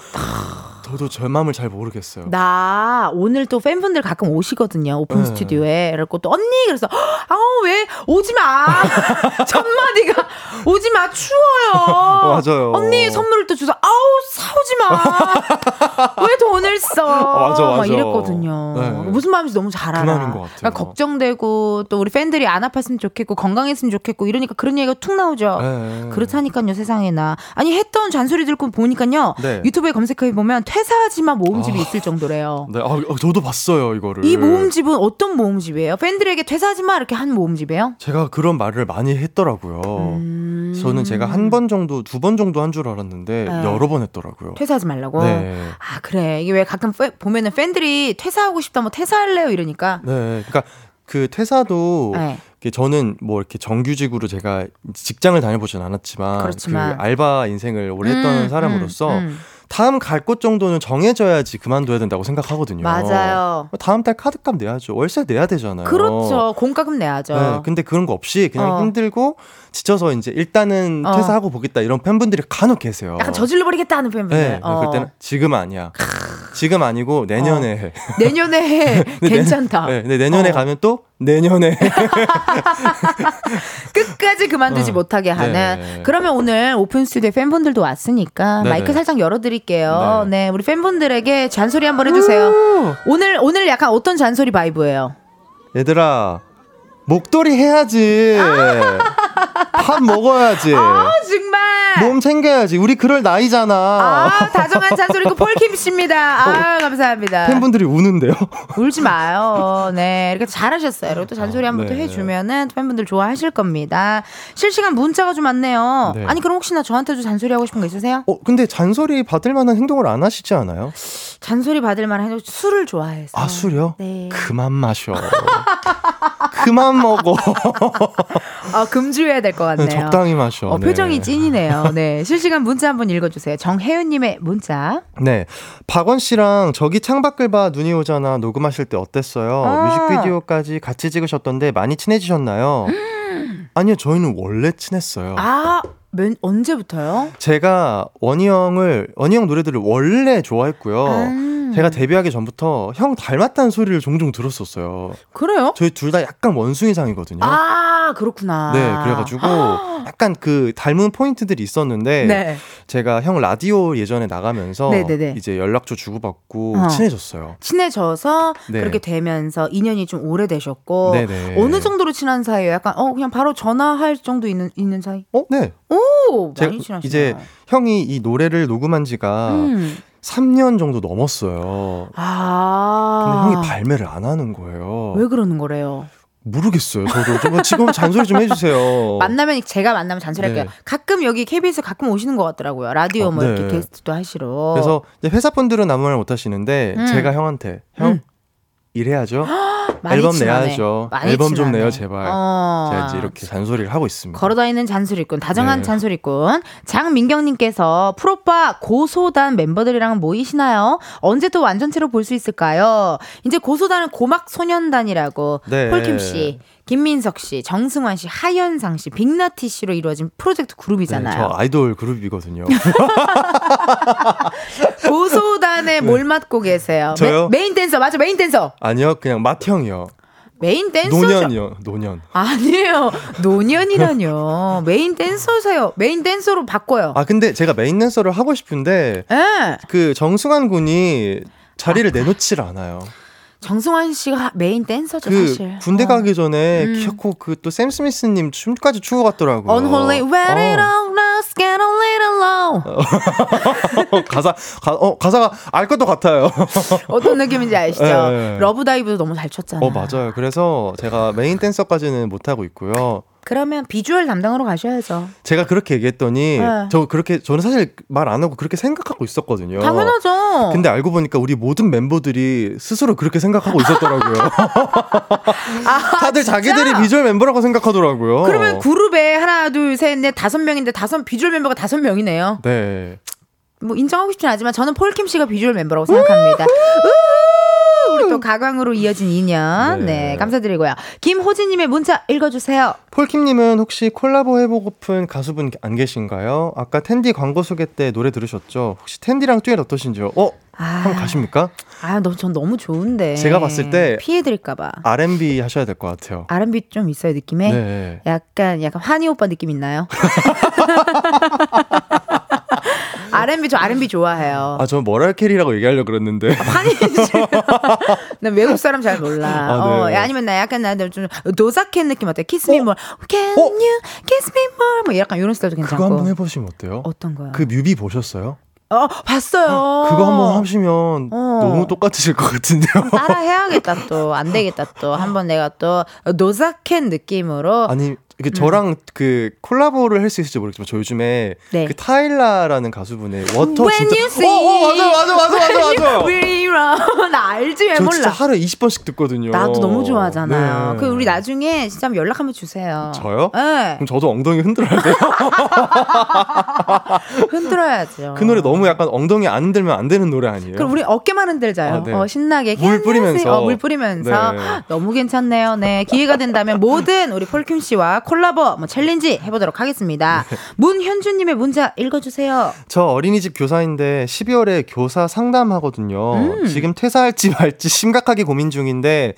저도 제 마음을 잘 모르겠어요. 나 오늘 또 팬분들 가끔 오시거든요 오픈 네. 스튜디오에 그래갖고 또 언니 그래서 아우 왜 오지 마 첫 마디가 오지 마 추워요 맞아요. 언니 선물을 또 주서 아우 사오지 마 왜 돈을 써 맞아, 막 맞아. 이랬거든요 네. 무슨 마음인지 너무 잘 알아 그. 그러니까 걱정되고 또 우리 팬들이 안 아팠으면 좋겠고 건강했으면 좋겠고 이러니까 그런 얘기가 툭 나오죠 네. 그렇다니까요 세상에나 아니 했던 잔소리 듣고 보니까요 네. 유튜브에 검색해 보면 퇴 사하지마 모음집이 아. 있을 정도래요. 네, 아, 어, 저도 봤어요 이거를. 이 모음집은 어떤 모음집이에요? 팬들에게 퇴사하지마 이렇게 한 모음집이에요? 제가 그런 말을 많이 했더라고요. 음. 저는 제가 한 번 정도, 두 번 정도 한 줄 알았는데 네. 여러 번 했더라고요. 퇴사하지 말라고. 네. 아 그래 이게 왜 가끔 페- 보면은 팬들이 퇴사하고 싶다 뭐 퇴사할래요 이러니까. 네, 그러니까 그 퇴사도 네. 저는 뭐 이렇게 정규직으로 제가 직장을 다녀보진 않았지만 그렇지만. 그 알바 인생을 오래 했던 음, 사람으로서 음, 음. 다음 갈 곳 정도는 정해져야지 그만둬야 된다고 생각하거든요. 맞아요. 다음 달 카드값 내야죠. 월세 내야 되잖아요. 그렇죠. 공과금 내야죠. 네, 근데 그런 거 없이 그냥 어. 힘들고 지쳐서 이제 일단은 어. 퇴사하고 보겠다 이런 팬분들이 간혹 계세요. 약간 저질러 버리겠다 하는 팬분들. 네, 어. 그럴 때는 지금 아니야. 지금 아니고 내년에 해. 내년에 해. 괜찮다. 네, 근데 내년에 어. 가면 또 내년에 끝까지 그만두지 어. 못하게 하는. 네. 그러면 오늘 오픈 스튜디오에 팬분들도 왔으니까 네네. 마이크 살짝 열어드릴게요. 네. 네, 우리 팬분들에게 잔소리 한번 해주세요. 오늘 오늘 약간 어떤 잔소리 vibe예요? 얘들아 목도리 해야지. 밥 먹어야지. 아 정말. 몸 챙겨야지. 우리 그럴 나이잖아. 아 다정한 잔소리 그 폴킴 씨입니다. 아 감사합니다. 팬분들이 우는데요. 울지 마요. 네 이렇게 잘하셨어요. 또 잔소리 한번또 네. 해주면은 또 팬분들 좋아하실 겁니다. 실시간 문자가 좀 많네요. 네. 아니 그럼 혹시나 저한테도 잔소리 하고 싶은 거 있으세요? 어 근데 잔소리 받을 만한 행동을 안 하시지 않아요? 잔소리 받을 만한 술을 좋아해서. 아 술이요? 네. 그만 마셔. 그만 먹어. 아 금주해야 될 것 같네요. 적당히 마셔. 어, 네. 표정이 찐이네요. 네. 실시간 문자 한번 읽어주세요. 정혜윤님의 문자. 네. 박원 씨랑 저기 창밖을 봐 눈이 오잖아 녹음하실 때 어땠어요? 아. 뮤직비디오까지 같이 찍으셨던데 많이 친해지셨나요? 아니요, 저희는 원래 친했어요. 아, 맨, 언제부터요? 제가 원희 형을 원희 형 노래들을 원래 좋아했고요. 음. 제가 데뷔하기 전부터 형 닮았다는 소리를 종종 들었었어요. 그래요? 저희 둘 다 약간 원숭이상이거든요. 아, 그렇구나. 네, 그래가지고 약간 그 닮은 포인트들이 있었는데 네. 제가 형 라디오 예전에 나가면서 네네네. 이제 연락처 주고받고 어. 친해졌어요. 친해져서 네. 그렇게 되면서 인연이 좀 오래되셨고 네네. 어느 정도로 친한 사이예요? 약간 어 그냥 바로 전화할 정도 있는 있는 사이? 어, 네. 오, 많이 친하시네요. 이제 형이 이 노래를 녹음한 지가 음. 3년 정도 넘었어요. 근데 아. 형이 발매를 안 하는 거예요. 왜 그러는 거래요? 모르겠어요. 저도 좀 지금 잔소리 좀 해주세요. 만나면 제가 만나면 잔소리할게요. 네. 가끔 여기 KBS 가끔 오시는 것 같더라고요. 라디오 어, 뭐 이렇게 네. 게스트도 하시러. 그래서 이제 회사 분들은 아무 말 못 하시는데 음. 제가 형한테 형 음. 일해야죠. 앨범 친하네. 내야죠. 앨범 좀 친하네. 내요 제발. 어. 제가 이제 이렇게 잔소리를 하고 있습니다. 걸어다니는 잔소리꾼, 다정한 네. 잔소리꾼. 장민경님께서 폴 오빠 고소단 멤버들이랑 모이시나요? 언제 또 완전체로 볼 수 있을까요? 이제 고소단은 고막 소년단이라고 네. 폴킴 씨, 김민석 씨, 정승환 씨, 하현상 씨, 빅나티 씨로 이루어진 프로젝트 네, 그룹이잖아요. 저 아이돌 그룹이거든요. 고소단에 뭘 맡고 계세요? 네. 저요? 메, 인 댄서 맞아 메인 댄서. 아니요, 그냥 맏형이요. 메인 댄서죠. 노년이요, 노년. 아니에요. 노년이라뇨. 메인 댄서세요. 메인 댄서로 바꿔요. 아 근데 제가 메인 댄서를 하고 싶은데 예. 그 정승환 군이 자리를 내놓질 않아요. 정승환 씨가 메인 댄서죠, 그 사실. 군대 어. 가기 전에 음. 키코 그 또 샘 스미스님 춤까지 추고 갔더라고요. Unholy, when it 어. all lost, get a little low. 가사 가, 어, 가사가 알 것도 같아요. 어떤 느낌인지 아시죠? 네. Love Dive도 너무 잘 췄잖아요. 어 맞아요. 그래서 제가 메인 댄서까지는 못 하고 있고요. 그러면 비주얼 담당으로 가셔야죠. 제가 그렇게 얘기했더니 네. 저 그렇게 저는 사실 말 안 하고 그렇게 생각하고 있었거든요. 당연하죠. 근데 알고 보니까 우리 모든 멤버들이 스스로 그렇게 생각하고 있었더라고요. 다들 자기들이 비주얼 멤버라고 생각하더라고요. 아, 그러면 그룹에 하나, 둘, 셋, 넷, 다섯 명인데 다섯 비주얼 멤버가 다섯 명이네요. 네. 뭐 인정하고 싶진 않지만 저는 폴킴 씨가 비주얼 멤버라고 생각합니다. 또 가광으로 이어진 인연. 네, 네. 감사드리고요. 김호진님의 문자 읽어주세요. 폴킴님은 혹시 콜라보 해보고픈 가수분 안 계신가요? 아까 텐디 광고 소개 때 노래 들으셨죠? 혹시 텐디랑 듀엣 어떠신지요? 어? 아, 한번 가십니까? 아, 너, 전 너무 좋은데. 제가 봤을 때 피해드릴까봐. R&B 하셔야 될 것 같아요. R&B 좀 있어요, 느낌에? 네. 약간, 약간 환희 오빠 느낌 있나요? R&B, 저 R&B 좋아해요. 아, 저 머라이어 캐리라고 얘기하려고 그랬는데. 환희 씨. 나 외국 사람 잘 몰라. 아, 어, 네. 아니면 나 약간 나좀 도자캣 느낌 어때? Kiss me 어? more. Can 어? you kiss me more? 뭐 약간 이런 스타일도 괜찮고. 그거 한번 해보시면 어때요? 어떤 거요? 그 뮤비 보셨어요? 어, 봤어요. 그거 한번 하시면 어. 너무 똑같으실 것 같은데요. 따라 해야겠다 또. 안 되겠다 또. 한번 내가 또 도자캣 느낌으로 아니 그 저랑 그 콜라보를 할 수 있을지 모르겠지만 저 요즘에 네. 그 타일라라는 가수분의 Water When 진짜 you see 어, 어, 맞아 맞아 맞아 맞아 맞아. We run. 나 알지 왜저 몰라. 진짜 하루에 20번씩 듣거든요. 나도 너무 좋아하잖아요. 네. 그 우리 나중에 진짜 연락 한번 주세요. 저요? 네. 그럼 저도 엉덩이 흔들어야 돼요. 흔들어야죠. 그 노래 너무 약간 엉덩이 안 흔들면 안 되는 노래 아니에요? 그럼 우리 어깨만 흔들자요. 아, 네. 어, 신나게 물 뿌리면서. 어, 물 뿌리면서 네. 너무 괜찮네요. 네 기회가 된다면 모든 우리 폴킴 씨와 콜라보 뭐 챌린지 해보도록 하겠습니다. 네. 문현주님의 문자 읽어주세요. 저 어린이집 교사인데 12월에 교사 상담하거든요. 음. 지금 퇴사할지 말지 심각하게 고민 중인데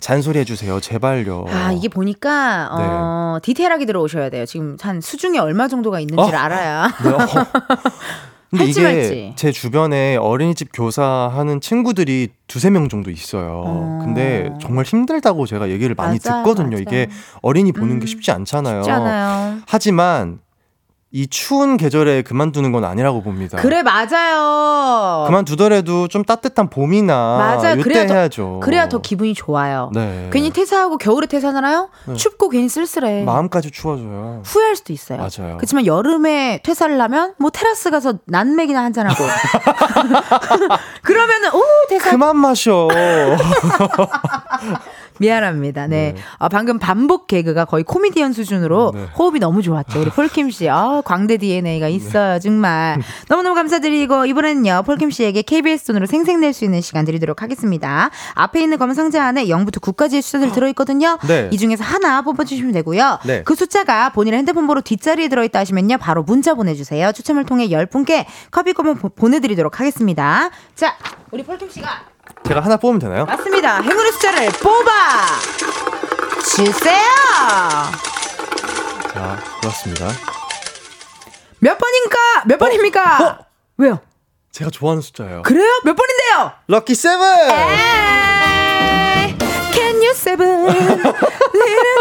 잔소리 해주세요. 제발요. 아 이게 보니까 어, 디테일하게 들어오셔야 돼요. 지금 한 수중에 얼마 정도가 있는지를 어. 알아야. 네, 어. 근데 할지 이게 말지. 제 주변에 어린이집 교사하는 친구들이 두세 명 정도 있어요. 어. 근데 정말 힘들다고 제가 얘기를 많이 맞아요, 듣거든요. 맞아요. 이게 어린이 보는 음, 게 쉽지 않잖아요. 쉽지. 하지만 이 추운 계절에 그만두는 건 아니라고 봅니다. 그래 맞아요. 그만두더라도 좀 따뜻한 봄이나 맞아요. 이때 그래야 더- 해야죠. 그래야 더 기분이 좋아요. 네. 괜히 퇴사하고 겨울에 퇴사하잖아요. 네. 춥고 괜히 쓸쓸해. 마음까지 추워져요. 후회할 수도 있어요. 맞아요. 그렇지만 여름에 퇴사를 하면 뭐 테라스 가서 난맥이나 한잔 하고 그러면은 오 퇴사 그만 마셔. 미안합니다. 네. 네. 아, 방금 반복 개그가 거의 코미디언 수준으로 네. 호흡이 너무 좋았죠. 우리 폴킴 씨. 아, 광대 DNA가 있어요. 정말. 너무너무 감사드리고 이번에는요. 폴킴 씨에게 KBS 돈으로 생생낼 수 있는 시간 드리도록 하겠습니다. 앞에 있는 검은 상자 안에 0부터 9까지의 숫자들 들어 있거든요. 네. 이 중에서 하나 뽑아 주시면 되고요. 네. 그 숫자가 본인의 핸드폰 번호 뒷자리에 들어 있다 하시면요. 바로 문자 보내 주세요. 추첨을 통해 10분께 커피 쿠폰 보- 보내 드리도록 하겠습니다. 자, 우리 폴킴 씨가 제가 하나 뽑으면 되나요? 맞습니다. 행운의 숫자를 뽑아 주세요. 자, 고맙습니다. 몇 번인가? 몇 번입니까? 왜요? 제가 좋아하는 숫자예요. 그래요? 몇 번인데요? 럭키 세븐! 에이, Can you seven?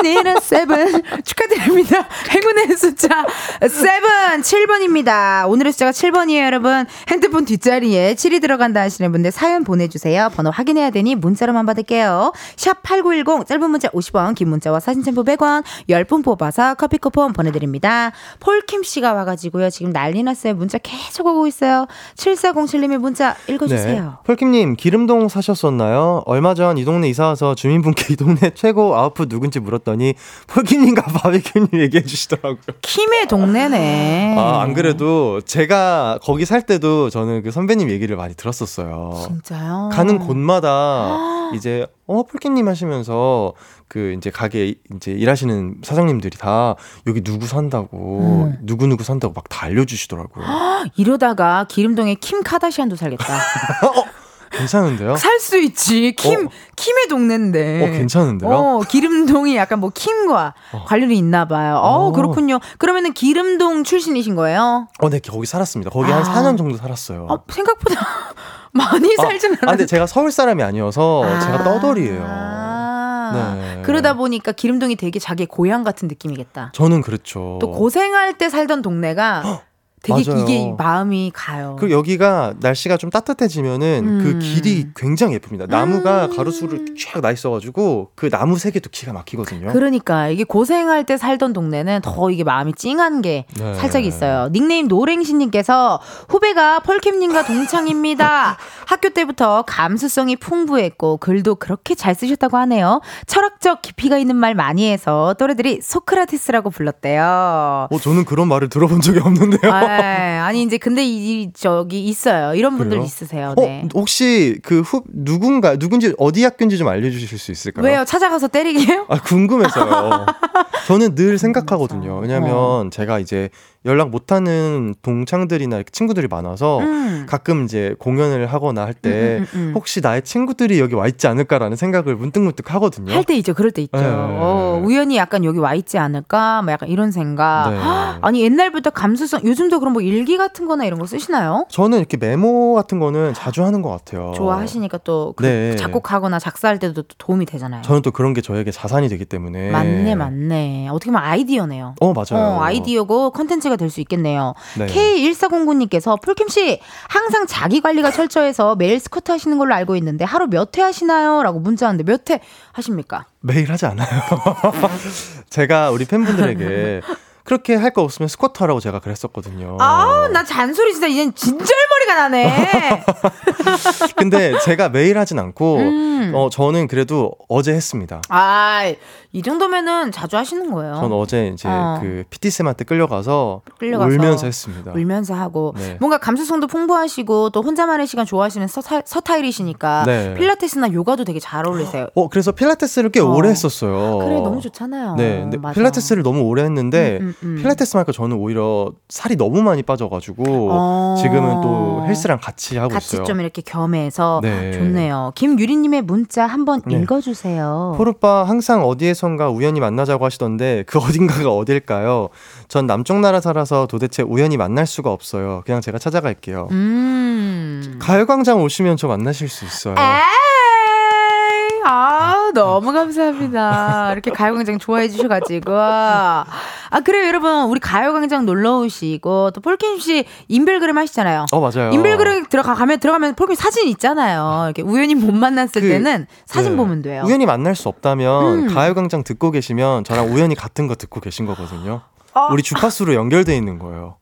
니는 seven 축하드립니다. 행운의 숫자 seven 7번입니다. 오늘의 숫자가 7번이에요, 여러분. 핸드폰 뒷자리에 7이 들어간다 하시는 분들 사연 보내주세요. 번호 확인해야 되니 문자로만 받을게요. 샵 8910 짧은 문자 50원, 긴 문자와 사진 첨부 100원, 10분 뽑아서 커피 쿠폰 보내드립니다. 폴킴 씨가 와가지고요. 지금 난리 났어요. 문자 계속 오고 있어요. 7407님의 문자 읽어주세요. 폴킴님 기름동 사셨었나요? 얼마 전 이 동네 이사 와서 주민분께 이 동네 최고 아웃풋 누군지 물었 더니 폴킴님과 바비큐님 얘기해 주시더라고요. 킴의 동네네. 아, 안 그래도 제가 거기 살 때도 저는 그 선배님 얘기를 많이 들었었어요. 진짜요? 가는 곳마다 이제 어 폴킴님 하시면서 그 이제 가게 이제 일하시는 사장님들이 다 여기 누구 산다고 음. 누구 누구 산다고 막 다 알려주시더라고요. 이러다가 기름동에 킴 카다시안도 살겠다. 괜찮은데요? 살 수 있지. 킴, 어? 킴의 동네인데. 어 괜찮은데요? 어, 기름동이 약간 뭐 킴과 관련이 있나 봐요. 어, 어. 그렇군요. 그러면은 기름동 출신이신 거예요? 어, 네 거기 살았습니다. 거기 한 아. 4년 정도 살았어요. 어, 생각보다 많이 살진 아, 근데 않았는데. 제가 서울 사람이 아니어서 제가 떠돌이에요. 아, 네. 그러다 보니까 기름동이 되게 자기 고향 같은 느낌이겠다. 저는 그렇죠. 또 고생할 때 살던 동네가 되게 맞아요. 이게 마음이 가요. 그리고 여기가 날씨가 좀 따뜻해지면은 음. 그 길이 굉장히 예쁩니다. 나무가 가로수로 쫙나 있어가지고 그 나무 색에도 기가 막히거든요. 그러니까 이게 고생할 때 살던 동네는 더 이게 마음이 찡한 게 네. 살짝 있어요. 닉네임 노랭시님께서 후배가 펄킴님과 동창입니다. 학교 때부터 감수성이 풍부했고 글도 그렇게 잘 쓰셨다고 하네요. 철학적 깊이가 있는 말 많이 해서 또래들이 소크라테스라고 불렀대요. 어, 저는 그런 말을 들어본 적이 없는데요. 아, 아니 이제 근데 이 저기 있어요. 이런 분들 그래요? 있으세요. 어, 네. 혹시 그 후, 누군가, 누군지, 어디 학교인지 좀 알려주실 수 있을까요? 왜요? 찾아가서 때리게요? 아, 궁금해서요. 저는 늘 생각하거든요. 왜냐면 어. 제가 이제 연락 못하는 동창들이나 친구들이 많아서 음. 가끔 이제 공연을 하거나 할때 음, 음, 음. 혹시 나의 친구들이 여기 와 있지 않을까라는 생각을 문득문득 하거든요. 할 때 있죠. 그럴 때 있죠. 네. 어, 우연히 약간 여기 와 있지 않을까? 뭐 약간 이런 생각. 네. 헉, 아니 옛날부터 감수성 요즘도 그럼 뭐 일기 같은 거나 이런 거 쓰시나요? 저는 이렇게 메모 같은 거는 자주 하는 것 같아요. 좋아하시니까 또 그 네. 작곡하거나 작사할 때도 또 도움이 되잖아요. 저는 또 그런 게 저에게 자산이 되기 때문에. 맞네, 맞네. 어떻게 보면 아이디어네요. 어, 맞아요. 어, 아이디어고 컨텐츠가 될 수 있겠네요. 네. K1409님께서 폴킴 씨 항상 자기 관리가 철저해서 매일 스쿼트 하시는 걸로 알고 있는데 하루 몇 회 하시나요? 라고 문자 왔는데 몇 회 하십니까? 매일 하지 않아요. 제가 우리 팬분들에게 그렇게 할 거 없으면 스쿼트 하라고 제가 그랬었거든요. 아, 나 잔소리 진짜 이젠 진절머리가 나네. 근데 제가 매일 하진 않고 음. 어 저는 그래도 어제 했습니다. 아, 이 정도면은 자주 하시는 거예요. 전 어제 이제 어. 그 PT 쌤한테 끌려가서, 끌려가서 울면서 했습니다. 울면서 하고 네. 뭔가 감수성도 풍부하시고 또 혼자만의 시간 좋아하시는 서타, 서타일이시니까 네. 필라테스나 요가도 되게 잘 어울리세요. 어 그래서 필라테스를 꽤 어. 오래 했었어요. 그래 너무 좋잖아요. 네. 필라테스를 너무 오래 했는데 음, 음, 음. 필라테스 하니까 저는 오히려 살이 너무 많이 빠져가지고 어. 지금은 또 헬스랑 같이 하고 같이 있어요. 좀 이렇게 겸해서 네. 좋네요. 김유리님의 문자 한번 네. 읽어주세요. 포르빠 항상 어디에선가 우연히 만나자고 하시던데 그 어딘가가 어딜까요? 전 남쪽 나라 살아서 도대체 우연히 만날 수가 없어요. 그냥 제가 찾아갈게요. 음. 가요광장 오시면 저 만나실 수 있어요. 에이, 아, 너무 감사합니다. 이렇게 가요광장 좋아해 주셔가지고. 아, 그래요, 여러분. 우리 가요광장 놀러 오시고, 또 폴킴 씨 인별그램 하시잖아요. 어 맞아요. 인별그램 들어가면, 들어가면 폴킴 사진 있잖아요. 이렇게 우연히 못 만났을 그, 때는 사진 네. 보면 돼요. 우연히 만날 수 없다면 음. 가요광장 듣고 계시면 저랑 우연히 같은 거 듣고 계신 거거든요. 어. 우리 주파수로 연결돼 있는 거예요.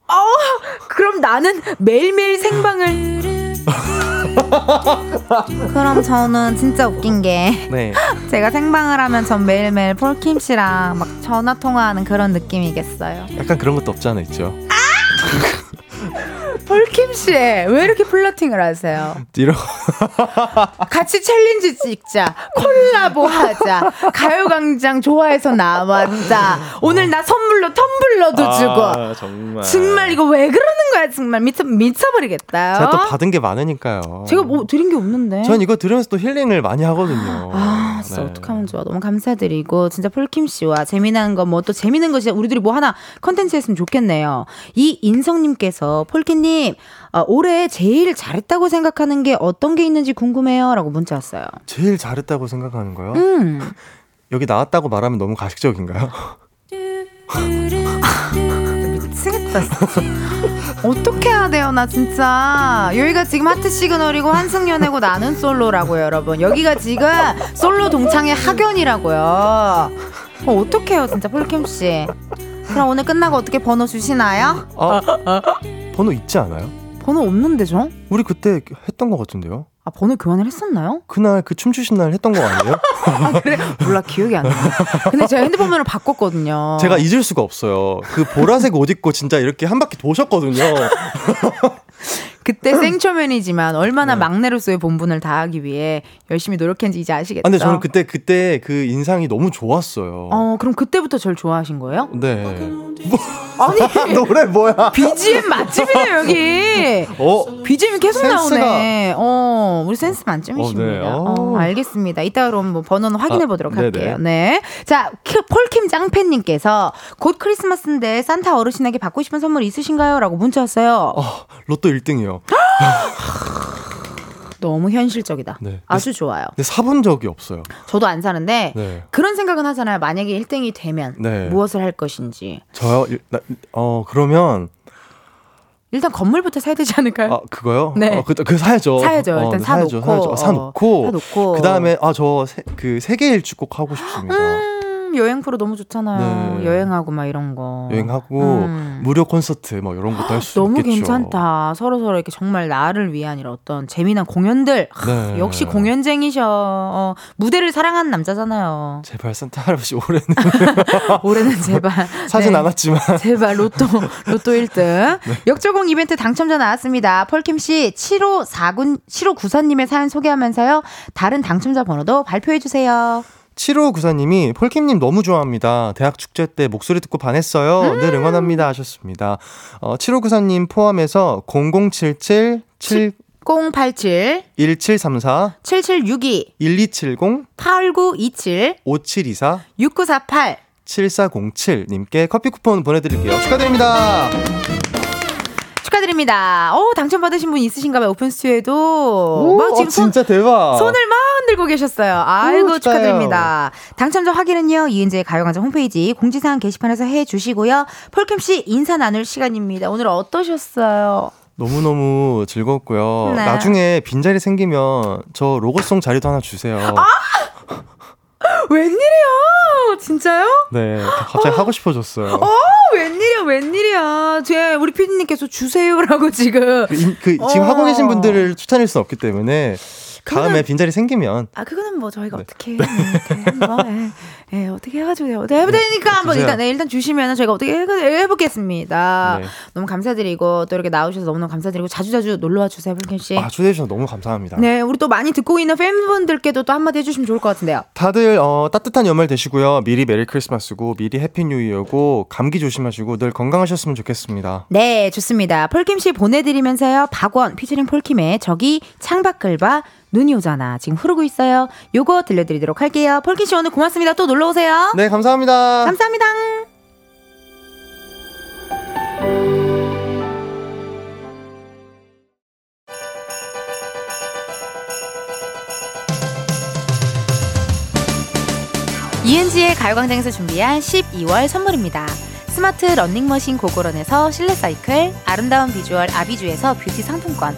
그럼 나는 매일매일 생방을. 그럼 저는 진짜 웃긴 게 네. 제가 생방을 하면 전 매일매일 폴킴 씨랑 막 전화 통화하는 그런 느낌이겠어요. 약간 그런 것도 없지 않아 있죠. 폴킴 씨, 왜 이렇게 flirting을 하세요? 이런 같이 챌린지 찍자. 콜라보 하자. 가요광장 좋아해서 나왔다. 오늘 나 선물로 텀블러도 주고. 아, 정말. 정말 이거 왜 그러는 거야, 정말. 미쳐, 미쳐버리겠다. 제가 또 받은 게 많으니까요. 제가 뭐 드린 게 없는데. 전 이거 들으면서 또 힐링을 많이 하거든요. 아, 진짜 네. 어떡하면 좋아. 너무 감사드리고, 진짜 폴킴 씨와 재미난 거, 뭐 또 재미있는 거 진짜 우리들이 뭐 하나 컨텐츠 했으면 좋겠네요. 이 인성님께서, 폴킴 님, 어, 올해 제일 잘했다고 생각하는 게 어떤 게 있는지 궁금해요. 라고 문자 왔어요. 제일 잘했다고 생각하는 거요? 음, 여기 나왔다고 말하면 너무 가식적인가요? 미치겠다. 어떻게 해야 돼요, 나 진짜. 여기가 지금 하트 시그널이고 환승연애고 나는 솔로라고요, 여러분. 여기가 지금 솔로 동창의 학연이라고요. 어, 어떡해요, 진짜, 폴킴 씨. 그럼 오늘 끝나고 어떻게 번호 주시나요? 아, 번호 있지 않아요? 번호 없는데, 저? 우리 그때 했던 것 같은데요? 아, 번호 교환을 했었나요? 그날 그 춤추신 날 했던 거 아니에요? 아, 그래? 몰라, 기억이 안 나. 근데 제가 핸드폰 번호를 바꿨거든요. 제가 잊을 수가 없어요. 그 보라색 옷 입고 진짜 이렇게 한 바퀴 도셨거든요. 그때 생초면이지만 얼마나 네. 막내로서의 본분을 다하기 위해 열심히 노력했는지 이제 아시겠죠? 아, 근데 저는 그때 그때 그 인상이 너무 좋았어요. 어, 그럼 그때부터 절 좋아하신 거예요? 네. 아니, 노래 뭐야? BGM 맛집이네요, 여기. 어? BGM이 계속 센스가- 나오네. 어, 우리 센스 만점이십니다. 어, 네. 어, 어. 알겠습니다. 이따 그럼 뭐 번호는 확인해 아, 보도록 네네. 할게요. 네. 자, 큐- 폴킴 짱팬님께서 곧 크리스마스인데 산타 어르신에게 받고 싶은 선물 있으신가요? 라고 문자 왔어요. 어, 로또 1등이요. 너무 현실적이다. 네. 아주 좋아요. 근데 사본 적이 없어요. 저도 안 사는데 네. 그런 생각은 하잖아요. 만약에 1등이 되면 네. 무엇을 할 것인지. 저요? 일- 나- 어, 그러면 일단 건물부터 사야 되지 않을까요? 아, 그거요? 네. 어, 그, 그 사야죠. 사야죠. 어, 일단 네, 사놓고. 사야죠. 아, 어, 사놓고. 사놓고. 그다음에 아, 저 그 세계 일주 꼭 하고 싶습니다. 음, 여행 프로 너무 좋잖아요. 네. 여행하고 막 이런 거. 여행하고 음. 무료 콘서트 뭐 이런 것도 할수 너무 있겠죠. 괜찮다. 서로 서로 이렇게 정말 나를 위한 이런 어떤 재미난 공연들. 하, 네. 역시 공연쟁이셔. 어, 무대를 사랑하는 남자잖아요. 제발 산타 할아버지 올해는 올해는 제발 사진 네. 안 왔지만 제발 로또 로또 1등. 역조공 이벤트 당첨자 나왔습니다. 폴킴 씨7549 7594님의 사연 소개하면서요. 다른 당첨자 번호도 발표해 주세요. 7594님이 폴킴님 너무 좋아합니다. 대학 축제 때 목소리 듣고 반했어요. 늘 응원합니다 하셨습니다. 어, 7594님 포함해서 0077 087 1734 7762 1270 8927 5724 6948 7407님께 커피 쿠폰 보내드릴게요. 축하드립니다. 축하드립니다. 어, 당첨받으신 분 있으신가 봐요. 오픈 스튜디오에도. 막 지금 어, 손, 진짜 대박. 손을 막 흔들고 계셨어요. 아이고, 오. 축하드립니다. 당첨자 확인은요, 이은재의 가요광장 홈페이지 공지사항 게시판에서 해 주시고요. 폴캠씨 인사 나눌 시간입니다. 오늘 어떠셨어요? 너무너무 즐거웠고요. 네. 나중에 빈자리 생기면 저 로고송 자리도 하나 주세요. 아! 웬일이야? 진짜요? 네, 갑자기 하고 싶어졌어요. 어, 웬일이야, 웬일이야. 제, 우리 피디님께서 주세요라고 지금. 그, 임- 그 지금 어. 하고 계신 분들을 추천할 수는 없기 때문에 다음에 빈자리 생기면 아, 그거는 뭐 저희가 네. 어떻게, 네, 뭐, 예, 예, 어떻게 해가지고, 네, 어떻게 해보니까 한번 주세요. 일단, 네, 일단 주시면 저희가 어떻게 해, 해보겠습니다. 네. 너무 감사드리고, 또 이렇게 나오셔서 너무너무 감사드리고, 자주자주 놀러와 주세요, 불킴씨. 아, 초대해 주셔서 너무 감사합니다. 네, 우리 또 많이 듣고 있는 팬분들께도 또 한마디 해주시면 좋을 것 같은데요. 다들 어, 따뜻한 연말 되시고요. 미리 Merry Christmas고 미리 Happy New Year고 감기 조심하시고 늘 건강하셨으면 좋겠습니다. 네, 좋습니다. 폴킴 씨 보내드리면서요. 박원, 피처링 폴킴의 저기 창밖을 봐 눈이 오잖아. 지금 흐르고 있어요. 요거 들려드리도록 할게요. 폴킴씨 오늘 고맙습니다. 또 놀러 오세요. 네, 감사합니다. 감사합니다. 이은지의 가요광장에서 준비한 12월 선물입니다. 스마트 러닝머신 고고런에서 실내 사이클, 아름다운 비주얼 아비주에서 뷰티 상품권,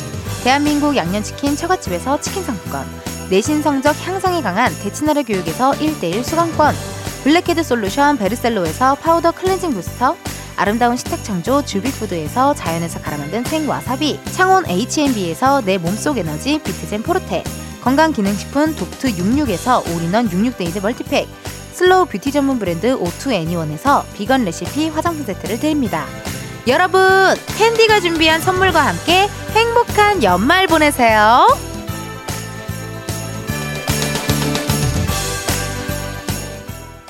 대한민국 양념치킨 처갓집에서 치킨 상품권, 내신 성적 향상에 강한 대치나래 교육에서 1대1 수강권, 블랙헤드 솔루션 베르셀로에서 파우더 클렌징 부스터, 아름다운 식탁 창조 주빅푸드에서 자연에서 갈아 만든 생와사비, 창원 H&B에서 내 몸속 에너지 비트젠 포르테, 건강기능식품 독트 66에서 올인원 66데이즈 멀티팩, 슬로우 뷰티 전문 브랜드 오투 애니원에서 비건 레시피 화장품 세트를 드립니다. 여러분, 캔디가 준비한 선물과 함께 행복한 연말 보내세요.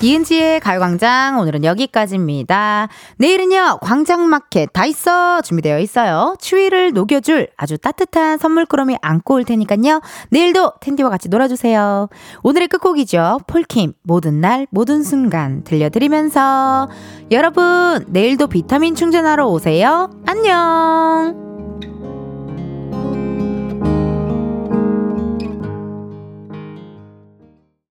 이은지의 가요광장 오늘은 여기까지입니다. 내일은요 광장마켓 다 있어 준비되어 있어요. 추위를 녹여줄 아주 따뜻한 선물 꾸러미 안고 올 테니까요. 내일도 텐디와 같이 놀아주세요. 오늘의 끝곡이죠. 폴킴 모든 날 모든 순간 들려드리면서 여러분 내일도 비타민 충전하러 오세요. 안녕.